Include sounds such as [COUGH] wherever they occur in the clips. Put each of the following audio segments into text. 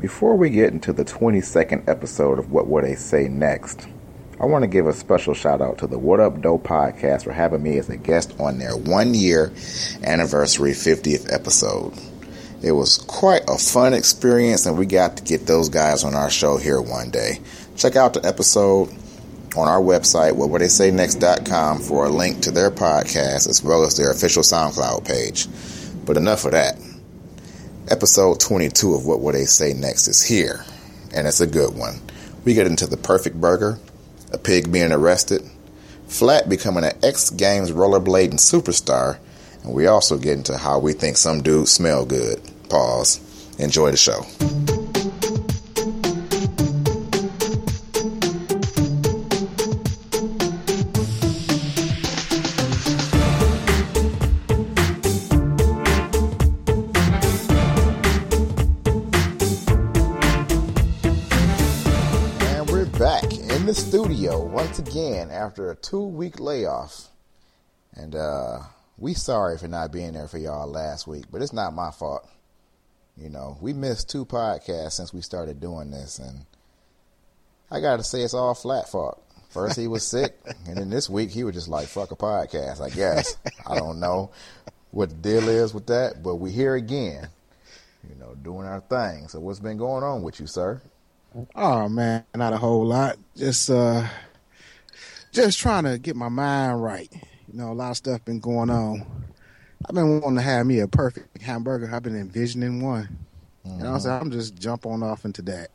Before we get into the 22nd episode of What Would They Say Next, I want to give a special shout out to the What Up Doe podcast for having me as a guest on their one year anniversary 50th episode. It was quite a fun experience, and we got to get those guys on our show here one day. Check out the episode on our website, whatwouldtheysaynext.com, for a link to their podcast as well as their official SoundCloud page. But enough of that. Episode 22 of What Will They Say Next is here, and it's a good one. We get into the perfect burger, a pig being arrested, Flat becoming an X Games rollerblading superstar, and we also get into how we think some dudes smell good. Pause. Enjoy the show. Once again after a two week layoff. And uh we sorry for not being there for y'all last week, but it's not my fault. You know, we missed two podcasts since we started doing this and I gotta say it's all flat fault. First he was sick, [LAUGHS] and then this week he was just like fuck a podcast, I guess. I don't know what the deal is with that, but we're here again. You know, doing our thing. So what's been going on with you, sir? Oh man, not a whole lot. Just uh just trying to get my mind right. You know, a lot of stuff been going on. I've been wanting to have me a perfect hamburger. I've been envisioning one. You know, so mm-hmm. I'm just jump on off into that.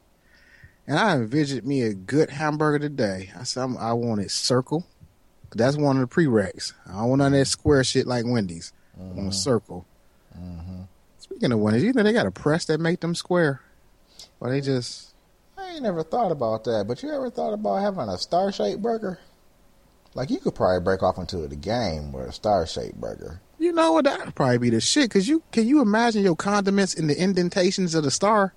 And I envisioned me a good hamburger today. I said I'm, I want it circle. That's one of the prereqs. I don't want none of that square shit like Wendy's. I want a mm-hmm. circle. Mm-hmm. Speaking of Wendy's, you know they got a press that make them square, or they just I ain't never thought about that, but you ever thought about having a star shaped burger? Like you could probably break off into the game with a star shaped burger. You know what? That'd probably be the shit. Cause you can you imagine your condiments in the indentations of the star?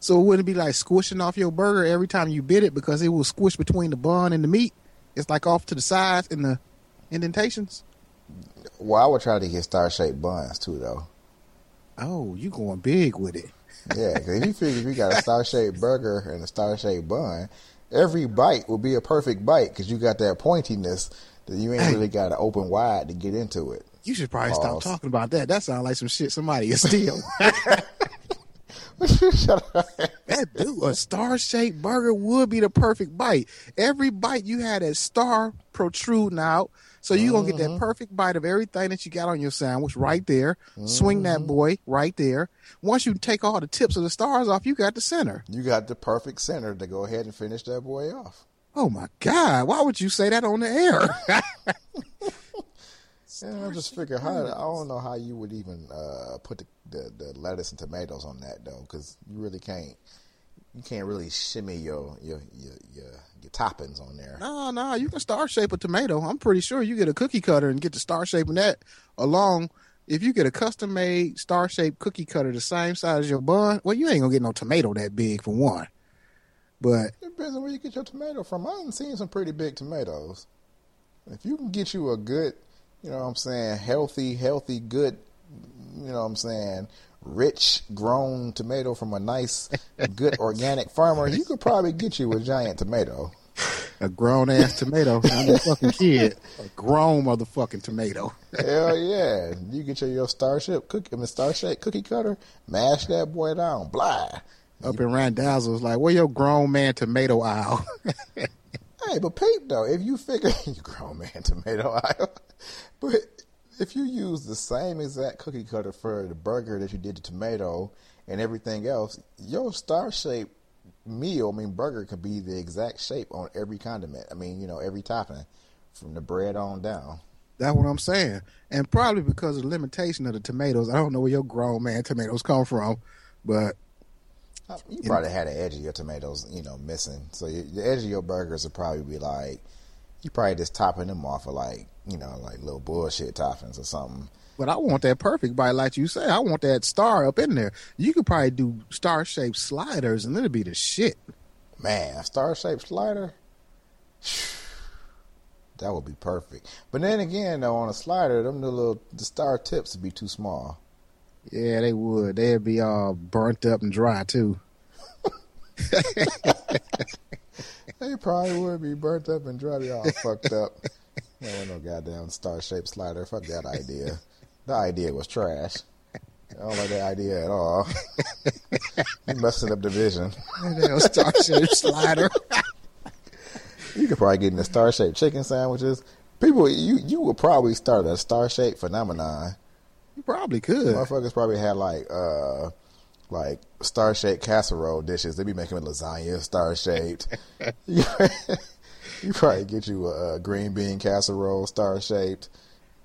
So it wouldn't be like squishing off your burger every time you bit it because it will squish between the bun and the meat. It's like off to the sides in the indentations. Well, I would try to get star shaped buns too, though. Oh, you going big with it? Yeah, because if you figure if you got a star shaped burger and a star shaped bun, every bite will be a perfect bite because you got that pointiness that you ain't really got to open wide to get into it. You should probably Pause. stop talking about that. That sounds like some shit somebody is steal. Shut [LAUGHS] up. that dude, a star shaped burger would be the perfect bite. Every bite you had that star protruding out. So you're gonna get that perfect bite of everything that you got on your sandwich right there. Swing that boy right there. Once you take all the tips of the stars off, you got the center. You got the perfect center to go ahead and finish that boy off. Oh my God. Why would you say that on the air? [LAUGHS] [LAUGHS] Yeah, I just figure how I don't know how you would even uh, put the, the, the lettuce and tomatoes on that though, because you really can't. You can't really shimmy your your your your, your toppings on there. no, no, you can star shape a tomato. I'm pretty sure you get a cookie cutter and get the star shaping that along. If you get a custom made star shaped cookie cutter the same size as your bun, well, you ain't gonna get no tomato that big for one. But Depends on where you get your tomato from. I've seen some pretty big tomatoes. If you can get you a good, you know what I'm saying, healthy, healthy, good, you know what I'm saying, rich grown tomato from a nice, good organic farmer, you could probably get you a giant tomato. a grown ass tomato, not a fucking kid, a grown motherfucking tomato. Hell yeah. You get your, your starship cookie, I mean, star shaped cookie cutter, mash that boy down, blah. Up in Randazzo's like, where your grown man tomato aisle? [LAUGHS] Hey, but peep though, if you figure [LAUGHS] you grown man tomato aisle, but if you use the same exact cookie cutter for the burger that you did the tomato and everything else, your star shaped meal, I mean burger, could be the exact shape on every condiment. I mean, you know, every topping from the bread on down. That's what I'm saying. And probably because of the limitation of the tomatoes, I don't know where your grown man tomatoes come from, but uh, You probably had the edge of your tomatoes, you know, missing. So the edge of your burgers would probably be like, you probably just topping them off of like, you know, like little bullshit toppings or something. but I want that perfect bite, like you say. I want that star up in there. You could probably do star shaped sliders, and it'll be the shit. Man, a star shaped slider. [SIGHS] That would be perfect. But then again, though, on a slider, them the little the star tips would be too small. Yeah, they would. They'd be all burnt up and dry too. [LAUGHS] [LAUGHS] they probably would be burnt up and dry. They all fucked up. [LAUGHS] There ain't no goddamn star shaped slider. Fuck that idea. The idea was trash. I don't like that idea at all. [LAUGHS] you messing up the vision. Damn star shaped slider. [LAUGHS] You could probably get in the star shaped chicken sandwiches. People, you you would probably start a star shaped phenomenon. You probably could. Motherfuckers probably had like uh like star shaped casserole dishes. They be making lasagna star shaped. [LAUGHS] [LAUGHS] you, probably get you a, a green bean casserole star shaped.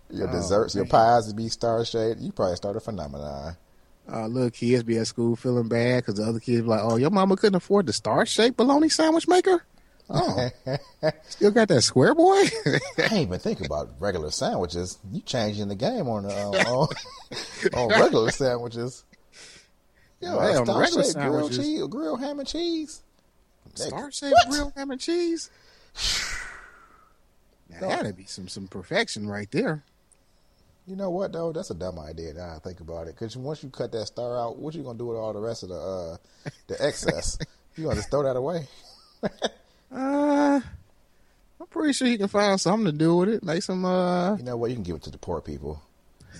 Your Oh, desserts, your pies would be star shaped. You probably start a phenomenon. Uh, little kids be at school feeling bad because the other kids be like, "Oh, your mama couldn't afford the star shaped bologna sandwich maker." [LAUGHS] Oh, still got that square boy. I ain't even think about regular sandwiches. You changing the game on uh, on, on regular sandwiches. Yo, a on regular grilled sandwiches. cheese, grilled ham and cheese. star shaped grilled ham and cheese. [SIGHS] Now, that'd be some some perfection right there. You know what though? That's a dumb idea. Now I think about it, because once you cut that star out, what you gonna do with all the rest of the uh, the [LAUGHS] excess? you gonna just throw that away? [LAUGHS] Uh, I'm pretty sure you can find something to do with it. Make some. Uh, You know what? You can give it to the poor people.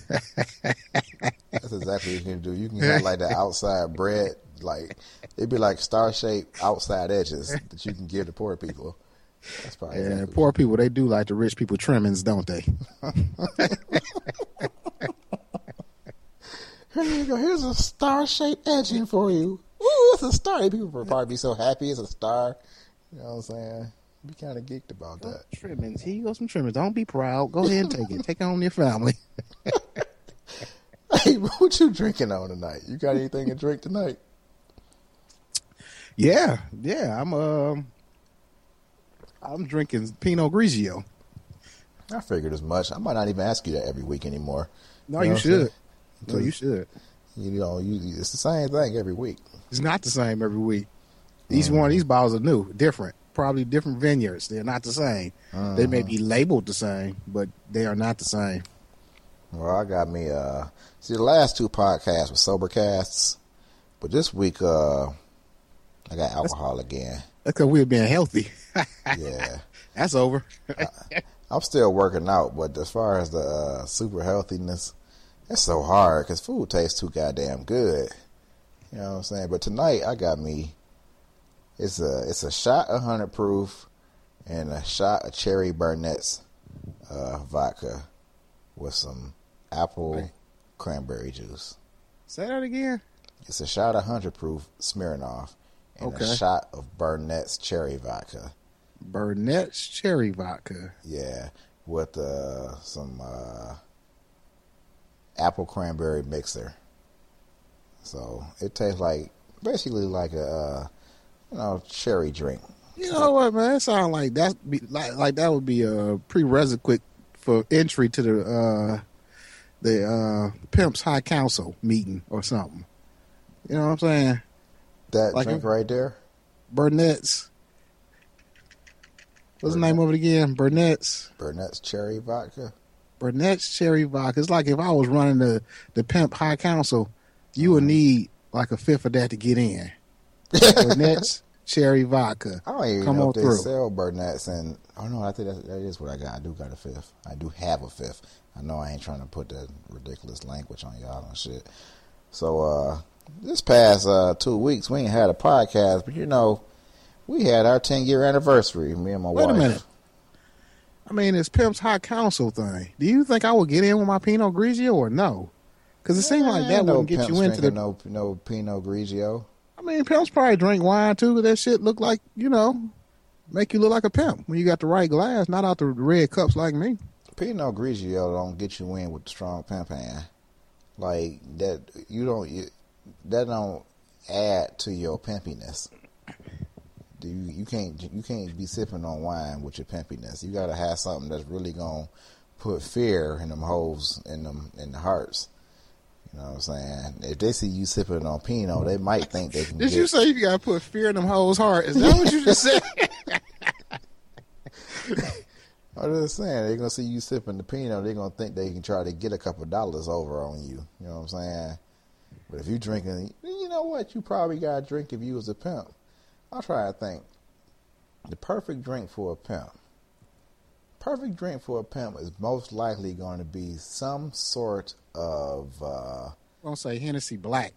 That's exactly what you can do. You can have like the outside bread, like it'd be like star shaped outside edges that you can give to poor people. That's probably and exactly poor people, they do like the rich people trimmings, don't they? [LAUGHS] Here you go. Here's a star shaped edging for you. Ooh, it's a star. People would probably be so happy it's a star. You know what I'm saying? Be kind of geeked about that. Trimmings. Here you go, some trimmings. Don't be proud. Go ahead and take it. Take it on your family. [LAUGHS] Hey, [LAUGHS] what you drinking on tonight? You got anything to drink tonight? Yeah, yeah. I'm um, I'm drinking Pinot Grigio. I figured as much. I might not even ask you that every week anymore. No, You know you what I'm saying? should. No, you should. You know, you, it's the same thing every week. It's not the same every week. Each one of these bottles are new, different, probably different vineyards. They're not the same. They may be labeled the same, but they are not the same. Well, I got me. Uh, see, the last two podcasts were sober casts, but this week, uh, I got alcohol again. That's because we're being healthy. [LAUGHS] Yeah, That's over. I'm still working out, but as far as the uh, super healthiness, it's so hard because food tastes too goddamn good. You know what I'm saying? But tonight, I got me. It's a it's a shot of hundred proof and a shot of cherry Burnett's uh, vodka with some apple cranberry juice. Say that again. It's a shot of hundred proof Smirnoff and Okay. a shot of Burnett's cherry vodka. Burnett's cherry vodka. Yeah, with uh, some uh, apple cranberry mixer. So it tastes like basically like a uh, you know cherry drink. You know what, man? That sounds like that be like like that would be a prerequisite for entry to the uh the uh Pimps High Council meeting or something. You know what I'm saying? That Like drink a- right there. Burnett's. What's the name of it again? Burnett's. Burnett's cherry vodka. Burnett's cherry vodka. It's like if I was running the the Pimp High Council, you would need like a fifth of that to get in. Burnett's cherry vodka. I don't even Come know on if they through. sell Burnett's, and oh no, I think that's, that is what I got. I do got a fifth. I do have a fifth. I know I ain't trying to put that ridiculous language on y'all and shit. So uh this past uh two weeks we ain't had a podcast, but you know we had our ten year anniversary. Me and my Wait a wife. minute. I mean, it's Pimp's High Council thing. Do you think I will get in with my Pinot Grigio or no? Because it seemed like that no wouldn't get you into the. no no Pinot Grigio. I mean, pimps probably drink wine too. But that shit look like you know, make you look like a pimp when you got the right glass, not out the red cups like me. Pinot Grigio don't get you in with the strong pimp hand. Like that, you don't. You, that don't add to your pimpiness. You? You can't. You can't be sipping on wine with your pimpiness. You got to have something that's really gonna put fear in them holes in them in the hearts. You know what I'm saying? If they see you sipping on Pinot, they might think they can. Did get, you say you gotta put fear in them hoes' heart? Is that what you just said? [LAUGHS] I'm just saying they're gonna see you sipping the Pinot. They're gonna think they can try to get a couple dollars over on you. You know what I'm saying? But if you drinking, you know what? You probably got to drink if you was a pimp. I'll try to think. The perfect drink for a pimp. Perfect drink for a pimp is most likely going to be some sort of. Uh, I'm gonna say Hennessy Black.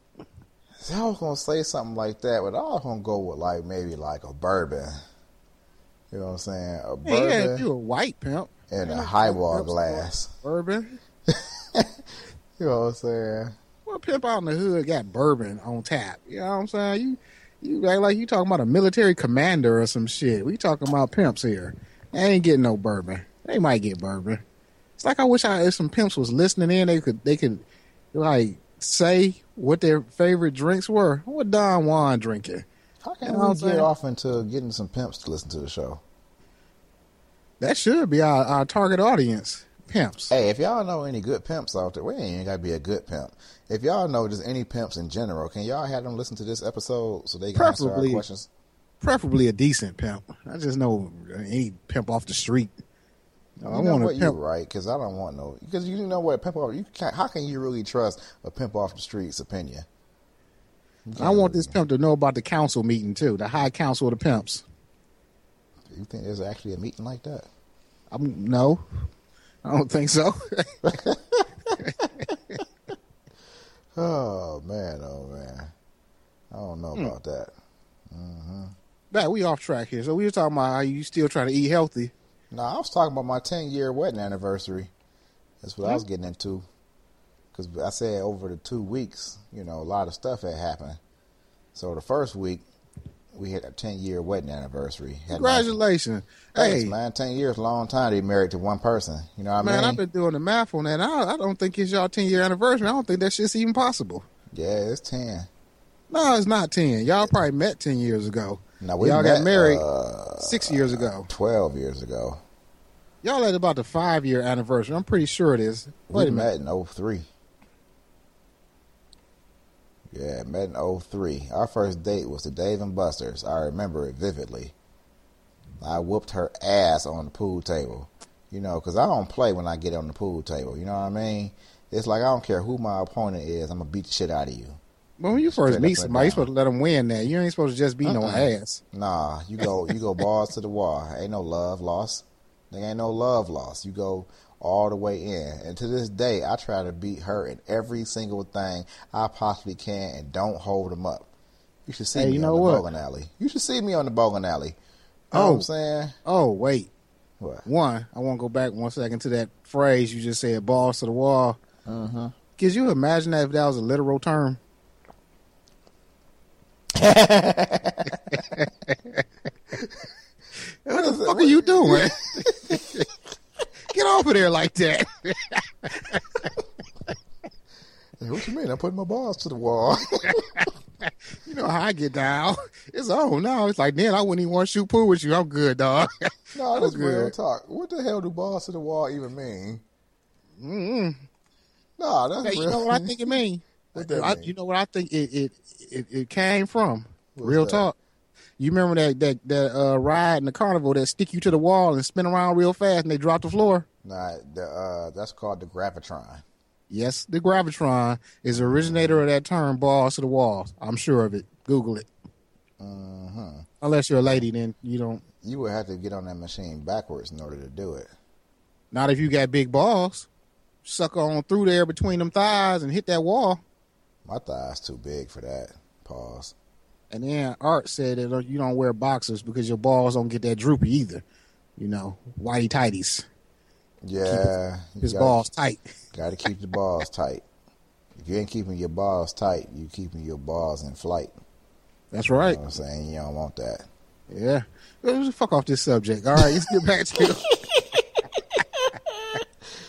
I was gonna say something like that, but I was gonna go with like maybe like a bourbon. You know what I'm saying? A bourbon. Yeah, you a white pimp. In a highball glass. Bourbon. [LAUGHS] you know what I'm saying? Well, pimp out in the hood got bourbon on tap? You know what I'm saying? You you act like you talking about a military commander or some shit. We talking about pimps here. They ain't getting no bourbon. They might get bourbon. It's like I wish I if some pimps was listening in, they could they could like say what their favorite drinks were. What Don Juan drinking? How can we get saying? off into getting some pimps to listen to the show? That should be our, our target audience. Pimps. Hey, if y'all know any good pimps out there, we ain't gotta be a good pimp. If y'all know just any pimps in general, can y'all have them listen to this episode so they can preferably, answer our questions? Preferably a decent pimp. I just know any pimp off the street. No, I want what you're right because I don't want no because you know what pimp off you can't, how can you really trust a pimp off the streets opinion? I want this pimp to know about the council meeting too, the high council of the pimps. Do you think there's actually a meeting like that? I'm no, I don't think so. [LAUGHS] oh man, oh man, I don't know hmm. about that. Mm-hmm. Back, we off track here. So we were talking about how you still trying to eat healthy. No, I was talking about my 10 year wedding anniversary. That's what mm-hmm. I was getting into. Because I said over the two weeks, you know, a lot of stuff had happened. So the first week, we had a 10 year wedding anniversary. Had Congratulations. Thanks, hey. man. 10 years, long time to be married to one person. You know what man, I mean? Man, I've been doing the math on that. I, I don't think it's y'all 10 year anniversary. I don't think that shit's even possible. Yeah, it's 10. No, it's not 10. Y'all probably met 10 years ago. Now we y'all met, got married uh, six years ago. Twelve years ago. Y'all at about the five year anniversary. I'm pretty sure it is. Wait we met in 03. Yeah, met in 03. Our first date was to Dave and Buster's. I remember it vividly. I whooped her ass on the pool table. You know, because I don't play when I get on the pool table. You know what I mean? It's like I don't care who my opponent is. I'm going to beat the shit out of you. But when you first meet somebody, you're supposed to let them win that. You ain't supposed to just be uh-uh. no ass. Nah, you go you go balls to the wall. Ain't no love lost. There ain't no love lost. You go all the way in. And to this day, I try to beat her in every single thing I possibly can and don't hold them up. You should see hey, me you know on the what? bowling alley. You should see me on the bowling alley. You oh, I'm saying? Oh, wait. What? One, I want to go back one second to that phrase you just said, balls to the wall. Mm-hmm. Could you imagine that if that was a literal term? What the fuck are you doing? [LAUGHS] Get off of there like that. Hey, what you mean? I'm putting my balls to the wall. [LAUGHS] you know how I get down. It's on now. It's like, then I wouldn't even want to shoot pool with you. I'm good, dog. [LAUGHS] no, that's real talk. What the hell do balls to the wall even mean? Mm-hmm. No, that's hey, real. You know what I think it I, you know what I think it it it, it came from? Real talk. You remember that that that uh, ride in the carnival that stick you to the wall and spin around real fast and they drop the floor? Nah, the, uh, that's called the gravitron. Yes, the gravitron is the originator of that term, balls to the wall. I'm sure of it. Google it. Mm-hmm. Unless you're a lady, then you don't. You would have to get on that machine backwards in order to do it. Not if you got big balls. Suck on through there between them thighs and hit that wall. My thighs too big for that. Pause. And then Art said that you don't wear boxers because your balls don't get that droopy either. You know, whitey tighties. Yeah, his, his gotta, balls tight. Got to keep the balls tight. If you ain't keeping your balls tight, you keeping your balls in flight. That's right. You know I'm saying you don't want that. Yeah. Let's fuck off this subject. All right, let's get back to.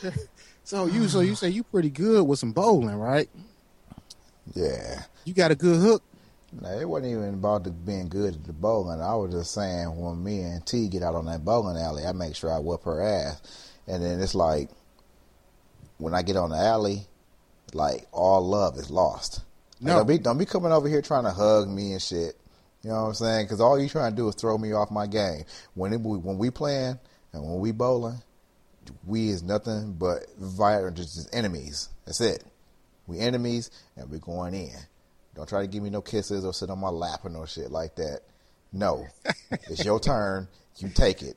[LAUGHS] [LAUGHS] so you, so you say you pretty good with some bowling, right? Yeah. You got a good hook. No, it wasn't even about the being good at the bowling. I was just saying when me and T get out on that bowling alley, I make sure I whip her ass. And then it's like when I get on the alley, like all love is lost. No, like, don't be don't be coming over here trying to hug me and shit. You know what I'm saying? Because all you trying to do is throw me off my game. When it, when we playing and when we bowling, we is nothing but violent just enemies. That's it. We enemies, and we're going in. Don't try to give me no kisses or sit on my lap or no shit like that. No, [LAUGHS] it's your turn. You take it.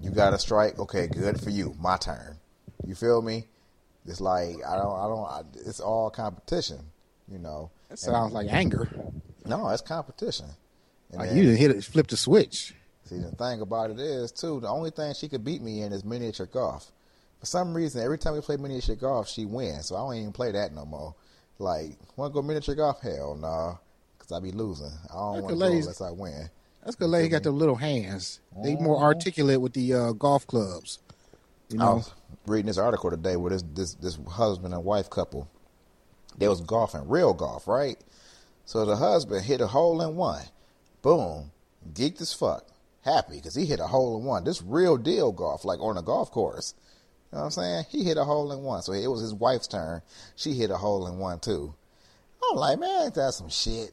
You got a strike. Okay, good for you. My turn. You feel me? It's like I don't. I don't. I, it's all competition. You know. That sounds like anger. No, it's competition. And Like then- you didn't hit it, flip the switch. See, the thing about it is, too, the only thing she could beat me in is miniature golf. For some reason, every time we play miniature golf, she wins. So I don't even play that no more. Like, want to go miniature golf? Hell no, because I be losing. I don't want to go unless I win. That's because lady got them little hands. They Mm-hmm. more articulate with the uh, golf clubs. You I know, was reading this article today where this this this husband and wife couple, they was golfing, real golf, right? So the husband hit a hole in one, boom, geeked as fuck, happy because he hit a hole in one. This real deal golf, like on a golf course. You know what I'm saying? He hit a hole in one, so it was his wife's turn. She hit a hole in one too. I'm like, man, that's some shit?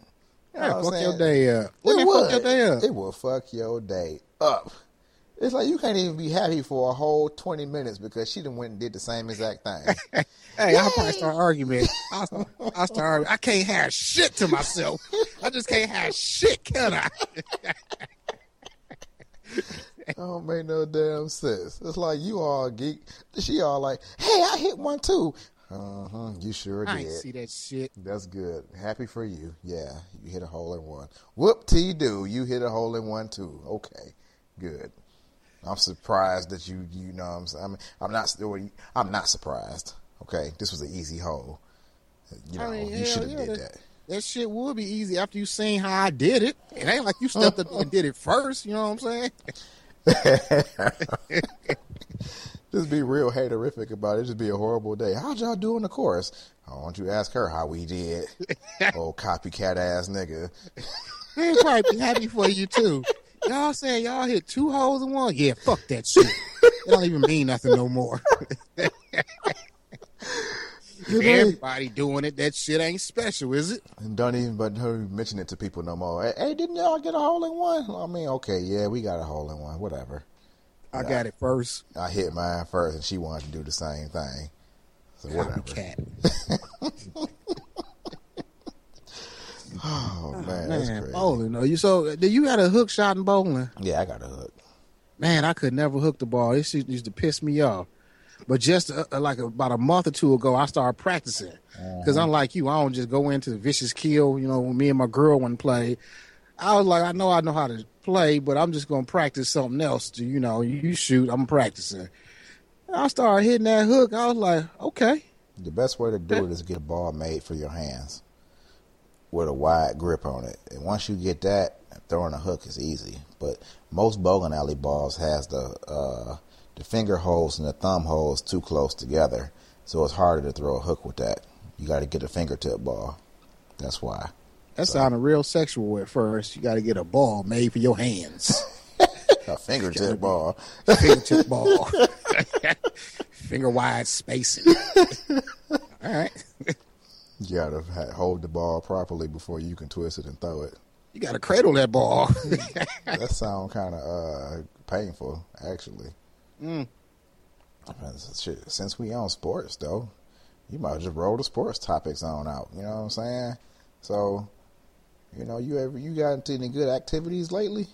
You know I'm fuck your saying? day up. It would. fuck your day up? It will fuck your day up. It's like you can't even be happy for a whole twenty minutes because she done went and did the same exact thing. [LAUGHS] Hey, I'll probably start arguing. I'll, I'll start arguing. I can't have shit to myself. I just can't have shit, can I? [LAUGHS] don't make no damn sense. It's like you all geek. She all like, hey, I hit one too. Uh huh. You sure I did. I see that shit. That's good. Happy for you. Yeah, you hit a hole in one. Whoop T do. You hit a hole in one too. Okay, good. I'm surprised that you you know what I'm saying. I mean, I'm not still I'm not surprised. Okay, this was an easy hole. You know, I mean, you should have yeah, did that- that. That shit would be easy after you seen how I did it. It ain't like you stepped up and [LAUGHS] did it first. You know what I'm saying? [LAUGHS] Just be real haterific about it. Just be a horrible day. How'd y'all do in the course? I oh, want you to ask her how we did. [LAUGHS] oh, copycat ass nigga. They'd probably be happy for you too. Y'all saying y'all hit two holes in one? Yeah, fuck that shit. It don't even mean nothing no more. [LAUGHS] Everybody doing it. That shit ain't special, is it? And don't even but even mention it to people no more. Hey, didn't y'all get a hole in one? I mean, okay, yeah, we got a hole in one. Whatever. I got it first. I hit mine first, and she wanted to do the same thing. So whatever. Cat. [LAUGHS] [LAUGHS] Oh ah, man, that's Man, crazy. bowling though. You so did you got a hook shot in bowling? Yeah, I got a hook. Man, I could never hook the ball. This used to piss me off. But just uh, uh, like about a month or two ago, I started practicing. Because unlike you, I don't just go into the vicious kill. You know, when me and my girl to play, I was like, I know I know how to play, but I'm just gonna practice something else. To you know, you shoot, I'm practicing. I started hitting that hook. I was like, okay, The best way to do it is get a ball made for your hands with a wide grip on it. And once you get that, throwing a hook is easy. But most bowling alley balls has the uh, the finger holes and the thumb holes too close together, so it's harder to throw a hook with that. You got to get a fingertip ball. That's why. that sounded real sexual at first. You got to get a ball made for your hands, [LAUGHS] [LAUGHS] A fingertip ball. fingertip ball, [LAUGHS] finger wide spacing. All right. You gotta hold the ball properly before you can twist it and throw it. You got to cradle that ball. That sound kind of uh, painful, actually. Mm. Shit, Since we on sports, though, you might just roll the sports topics on out. You know what I'm saying? So, you know, you ever you got into any good activities lately?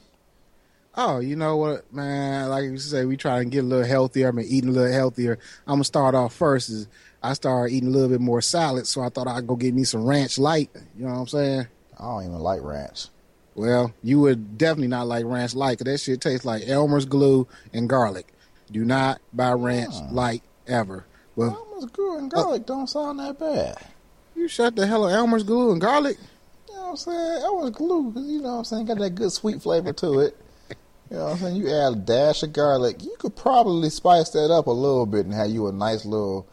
oh, you know what, man? Like you say, we try and get a little healthier. I've been eating a little healthier. I'm gonna start off first. Is I started eating a little bit more salad, so I thought I'd go get me some ranch light. You know what I'm saying? I don't even like ranch. Well, you would definitely not like ranch light because that shit tastes like Elmer's glue and garlic. Do not buy ranch Oh. light ever. Well, Elmer's glue and garlic don't sound that bad. you shut the hell up, Elmer's glue and garlic. You know what I'm saying? Was glue, you know what I'm saying, got that good sweet flavor to it. You know what I'm saying? You add a dash of garlic. You could probably spice that up a little bit and have you a nice little,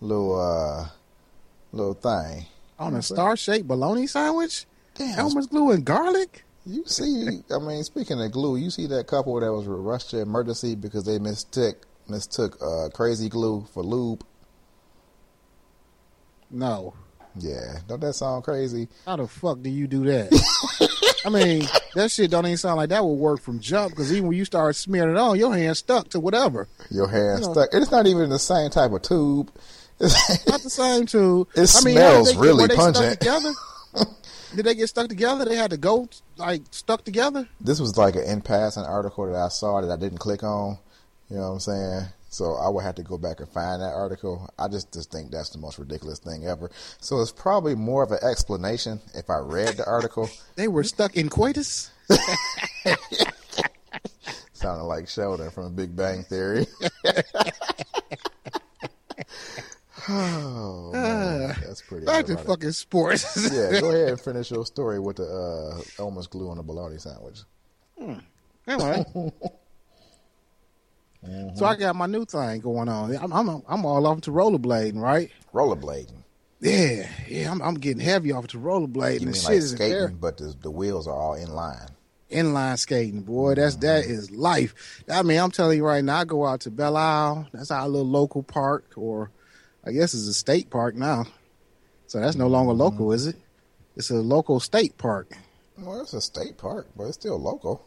little, uh, little thing. On a star shaped bologna sandwich? Damn, Elmer's glue and garlic? You see, I mean, speaking of glue, you see that couple that was rushed to emergency because they mistook mistook uh, crazy glue for lube. No. Yeah, don't that sound crazy? How the fuck do you do that? [LAUGHS] I mean, that shit don't even sound like that would work from jump because even when you start smearing it on, your hand stuck to whatever. Your hand You know- stuck. It's not even the same type of tube. It's not the same tube. [LAUGHS] It I mean, smells they, really pungent. together? [LAUGHS] did they get stuck together? They had to go like stuck together. This was like an in passing article that I saw that I didn't click on. You know what I'm saying? So I would have to go back and find that article. I just, just think that's the most ridiculous thing ever. So it's probably more of an explanation if I read the article. [LAUGHS] They were stuck in coitus. [LAUGHS] Sounded like Sheldon from Big Bang Theory. [LAUGHS] oh, uh, man, that's pretty. Back to fucking sports. Yeah, go [LAUGHS] ahead and finish your story with the uh, Elmer's glue on the bologna sandwich. Hmm. Anyway. Mm-hmm. So I got my new thing going on. I'm I'm, I'm all off to rollerblading, right? Rollerblading. Yeah, yeah. I'm, I'm getting heavy off to rollerblading. You and mean shit like skating, but the, the wheels are all in line. Inline skating, boy. That's that mm-hmm. is life. I mean, I'm telling you right now. I go out to Belle Isle. That's our little local park, or I guess it's a state park now. So that's no longer mm-hmm. local, is it? It's a local state park. Well, it's a state park, but it's still local.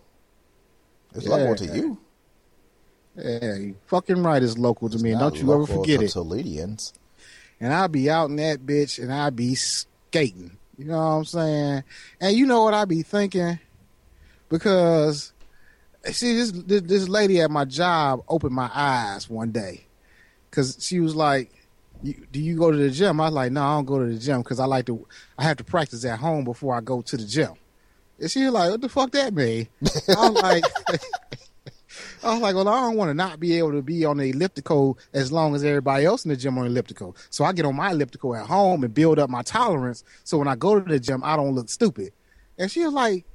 It's Yeah. local to you. Yeah, you fucking right. It's local to It's me. And don't you ever forget to it. Toledians. and I'll be out in that bitch and I'll be skating. You know what I'm saying? And you know what I be thinking? Because see this this, lady at my job opened my eyes one day cuz she was like do you go to the gym? I was like, no, I don't go to the gym because I like to. I have to practice at home before I go to the gym. And she was like, what the fuck that mean? I was like, [LAUGHS] I was like, well, I don't want to not be able to be on the elliptical as long as everybody else in the gym on elliptical. So I get on my elliptical at home and build up my tolerance. So when I go to the gym, I don't look stupid. And she was like,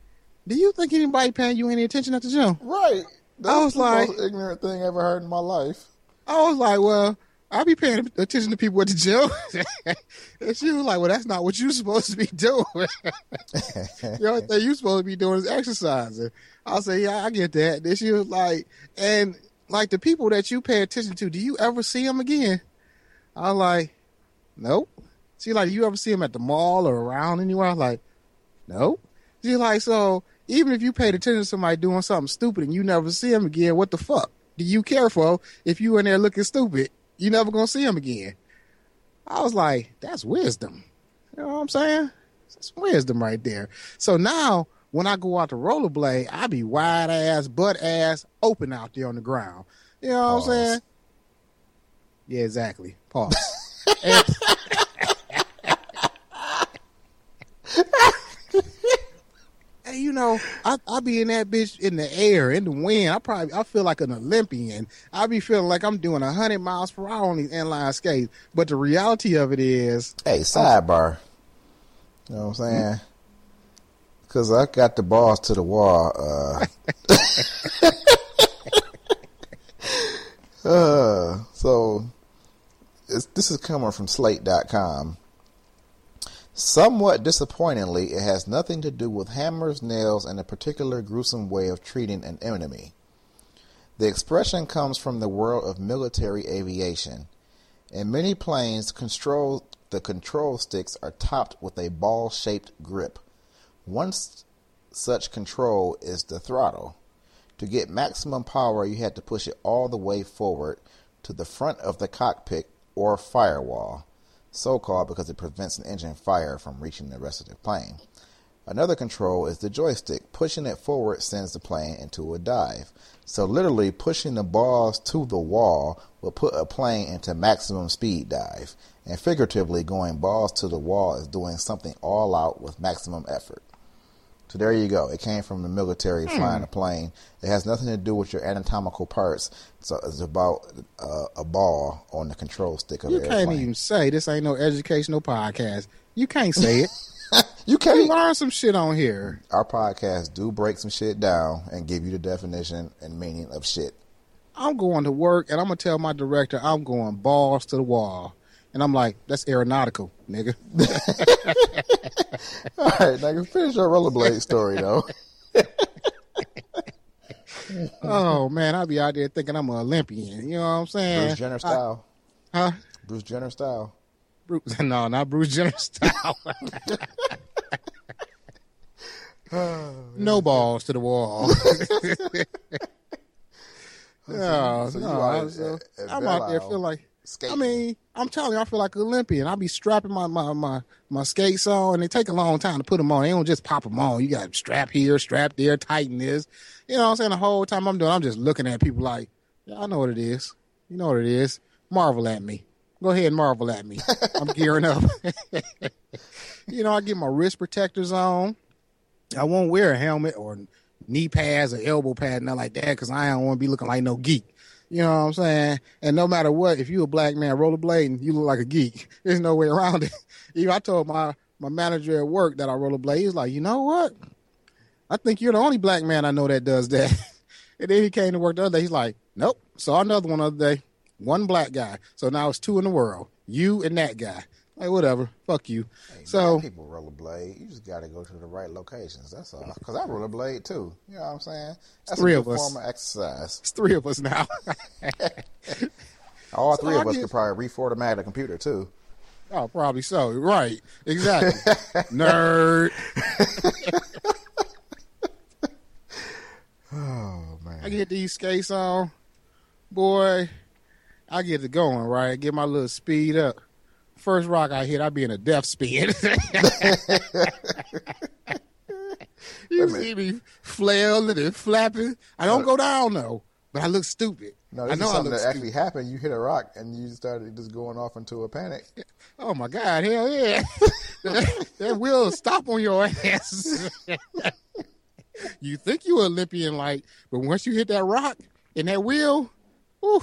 do you think anybody paying you any attention at the gym? Right. That's I was the like- most ignorant thing I ever heard in my life. I was like, well, I'll be paying attention to people at the gym. [LAUGHS] and she was like, well, that's not what you're supposed to be doing. [LAUGHS] the only thing you're supposed to be doing is exercising. I'll say, yeah, I get that. Then she was like, and like the people that you pay attention to, do you ever see them again? I was like, nope. She like, you ever see them at the mall or around anywhere? I was like, nope. She like, so even if you paid attention to somebody doing something stupid and you never see them again, what the fuck do you care for if you in there looking stupid? You never gonna see them again. I was like, that's wisdom. You know what I'm saying? That's wisdom right there. So now when I go out to rollerblade, I be wide ass, butt ass, open out there on the ground. You know what Pause. I'm saying? Yeah, exactly. Pause. [LAUGHS] And- [LAUGHS] Hey, you know, I I be in that bitch in the air, in the wind. I probably I feel like an Olympian. I be feeling like I'm doing hundred miles per hour on these inline skates. But the reality of it is, Hey, sidebar. You know what I'm saying? Because I got the balls to the wall. Uh, [LAUGHS] uh, so this is coming from Slate.com. Somewhat disappointingly, it has nothing to do with hammers, nails, and a particular gruesome way of treating an enemy. The expression comes from the world of military aviation. In many planes, control, the control sticks are topped with a ball shaped grip. One such control is the throttle. To get maximum power, you had to push it all the way forward to the front of the cockpit or firewall, so called because it prevents an engine fire from reaching the rest of the plane. Another control is the joystick. Pushing it forward sends the plane into a dive. So literally pushing the balls to the wall will put a plane into maximum speed dive. And figuratively going balls to the wall is doing something all out with maximum effort. So there you go. It came from the military flying a plane. It has nothing to do with your anatomical parts. So it's about uh, a ball on the control stick of you can't airplane. even say this ain't no educational podcast. You can't say it. you [LAUGHS] you can't. learn some shit on here. Our podcast do break some shit down and give you the definition and meaning of shit. I'm going to work and I'm gonna tell my director I'm going balls to the wall. And I'm like, that's aeronautical, nigga. [LAUGHS] All right, now finish your rollerblade story though. [LAUGHS] oh man, I'll be out there thinking I'm an Olympian. You know what I'm saying? Bruce Jenner style. Huh? Bruce Jenner style. Bruce, [LAUGHS] no, not Bruce Jenner style. no balls to the wall. no, so no. I was, uh, at- at I'm out there Isle feeling I mean, I'm telling you, I feel like an Olympian. I be strapping my, my, my, my skates on, and they take a long time to put them on. They don't just pop them on. You got strap here, strap there, tighten this. You know what I'm saying? The whole time I'm doing, I'm just looking at people like, yeah, I know what it is. You know what it is. Marvel at me. Go ahead and marvel at me. [LAUGHS] I'm gearing up. [LAUGHS] you know, I get my wrist protectors on. I won't wear a helmet or knee pads or elbow pad, nothing like that, because I don't want to be looking like no geek. You know what I'm saying? And no matter what, if you a black man rollerblading, you look like a geek. [LAUGHS] There's no way around it. [LAUGHS] Even I told my my manager at work that I rollerblade. He's like, you know what? I think you're the only black man I know that does that. [LAUGHS] and then he came to work the other day. He's like, nope. Saw another one the other day. One black guy. So now it's two in the world. You and that guy. Like whatever, fuck you. Hey, so people rollerblade. You just got to go to the right locations. That's all. Because I rollerblade too. You know what I'm saying? That's three a of us. form of exercise. it's three of us now. [LAUGHS] All So three I of us get- could probably reformat a computer too. oh, probably so. Right. Exactly. [LAUGHS] Nerd. [LAUGHS] Oh man. I get these skates on, boy. I get it going right. Get my little speed up. First rock I hit, I'd be in a death spin. [LAUGHS] [LAUGHS] you see me flailing and flapping. I don't go down though, but I look stupid. No, I know is something that stupid. actually happened. You hit a rock and you started just going off into a panic. [LAUGHS] Oh my god, hell yeah! that, that will stop on your ass. you think you're Olympian like, but once you hit that rock and that wheel, ooh,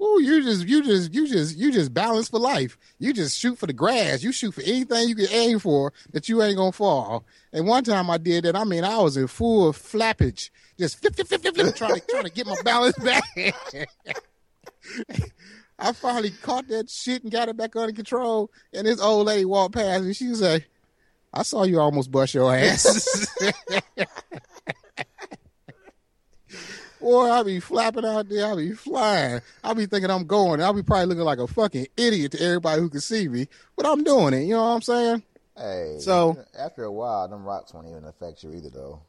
ooh, you just you just you just you just balance for life. You just shoot for the grass. You shoot for anything you can aim for that you ain't gonna fall. And one time I did that. I mean, I was in full flappage, just flip, flip, flip, flip, flip, trying to trying to get my balance back. [LAUGHS] I finally caught that shit and got it back under control. And this old lady walked past and she was like, I saw you almost bust your ass. [LAUGHS] Boy, I be flapping out there. I be flying. I be thinking I'm going. I'll be probably looking like a fucking idiot to everybody who can see me. But I'm doing it. You know what I'm saying? Hey, So- after a while, them rocks won't even affect you either, though.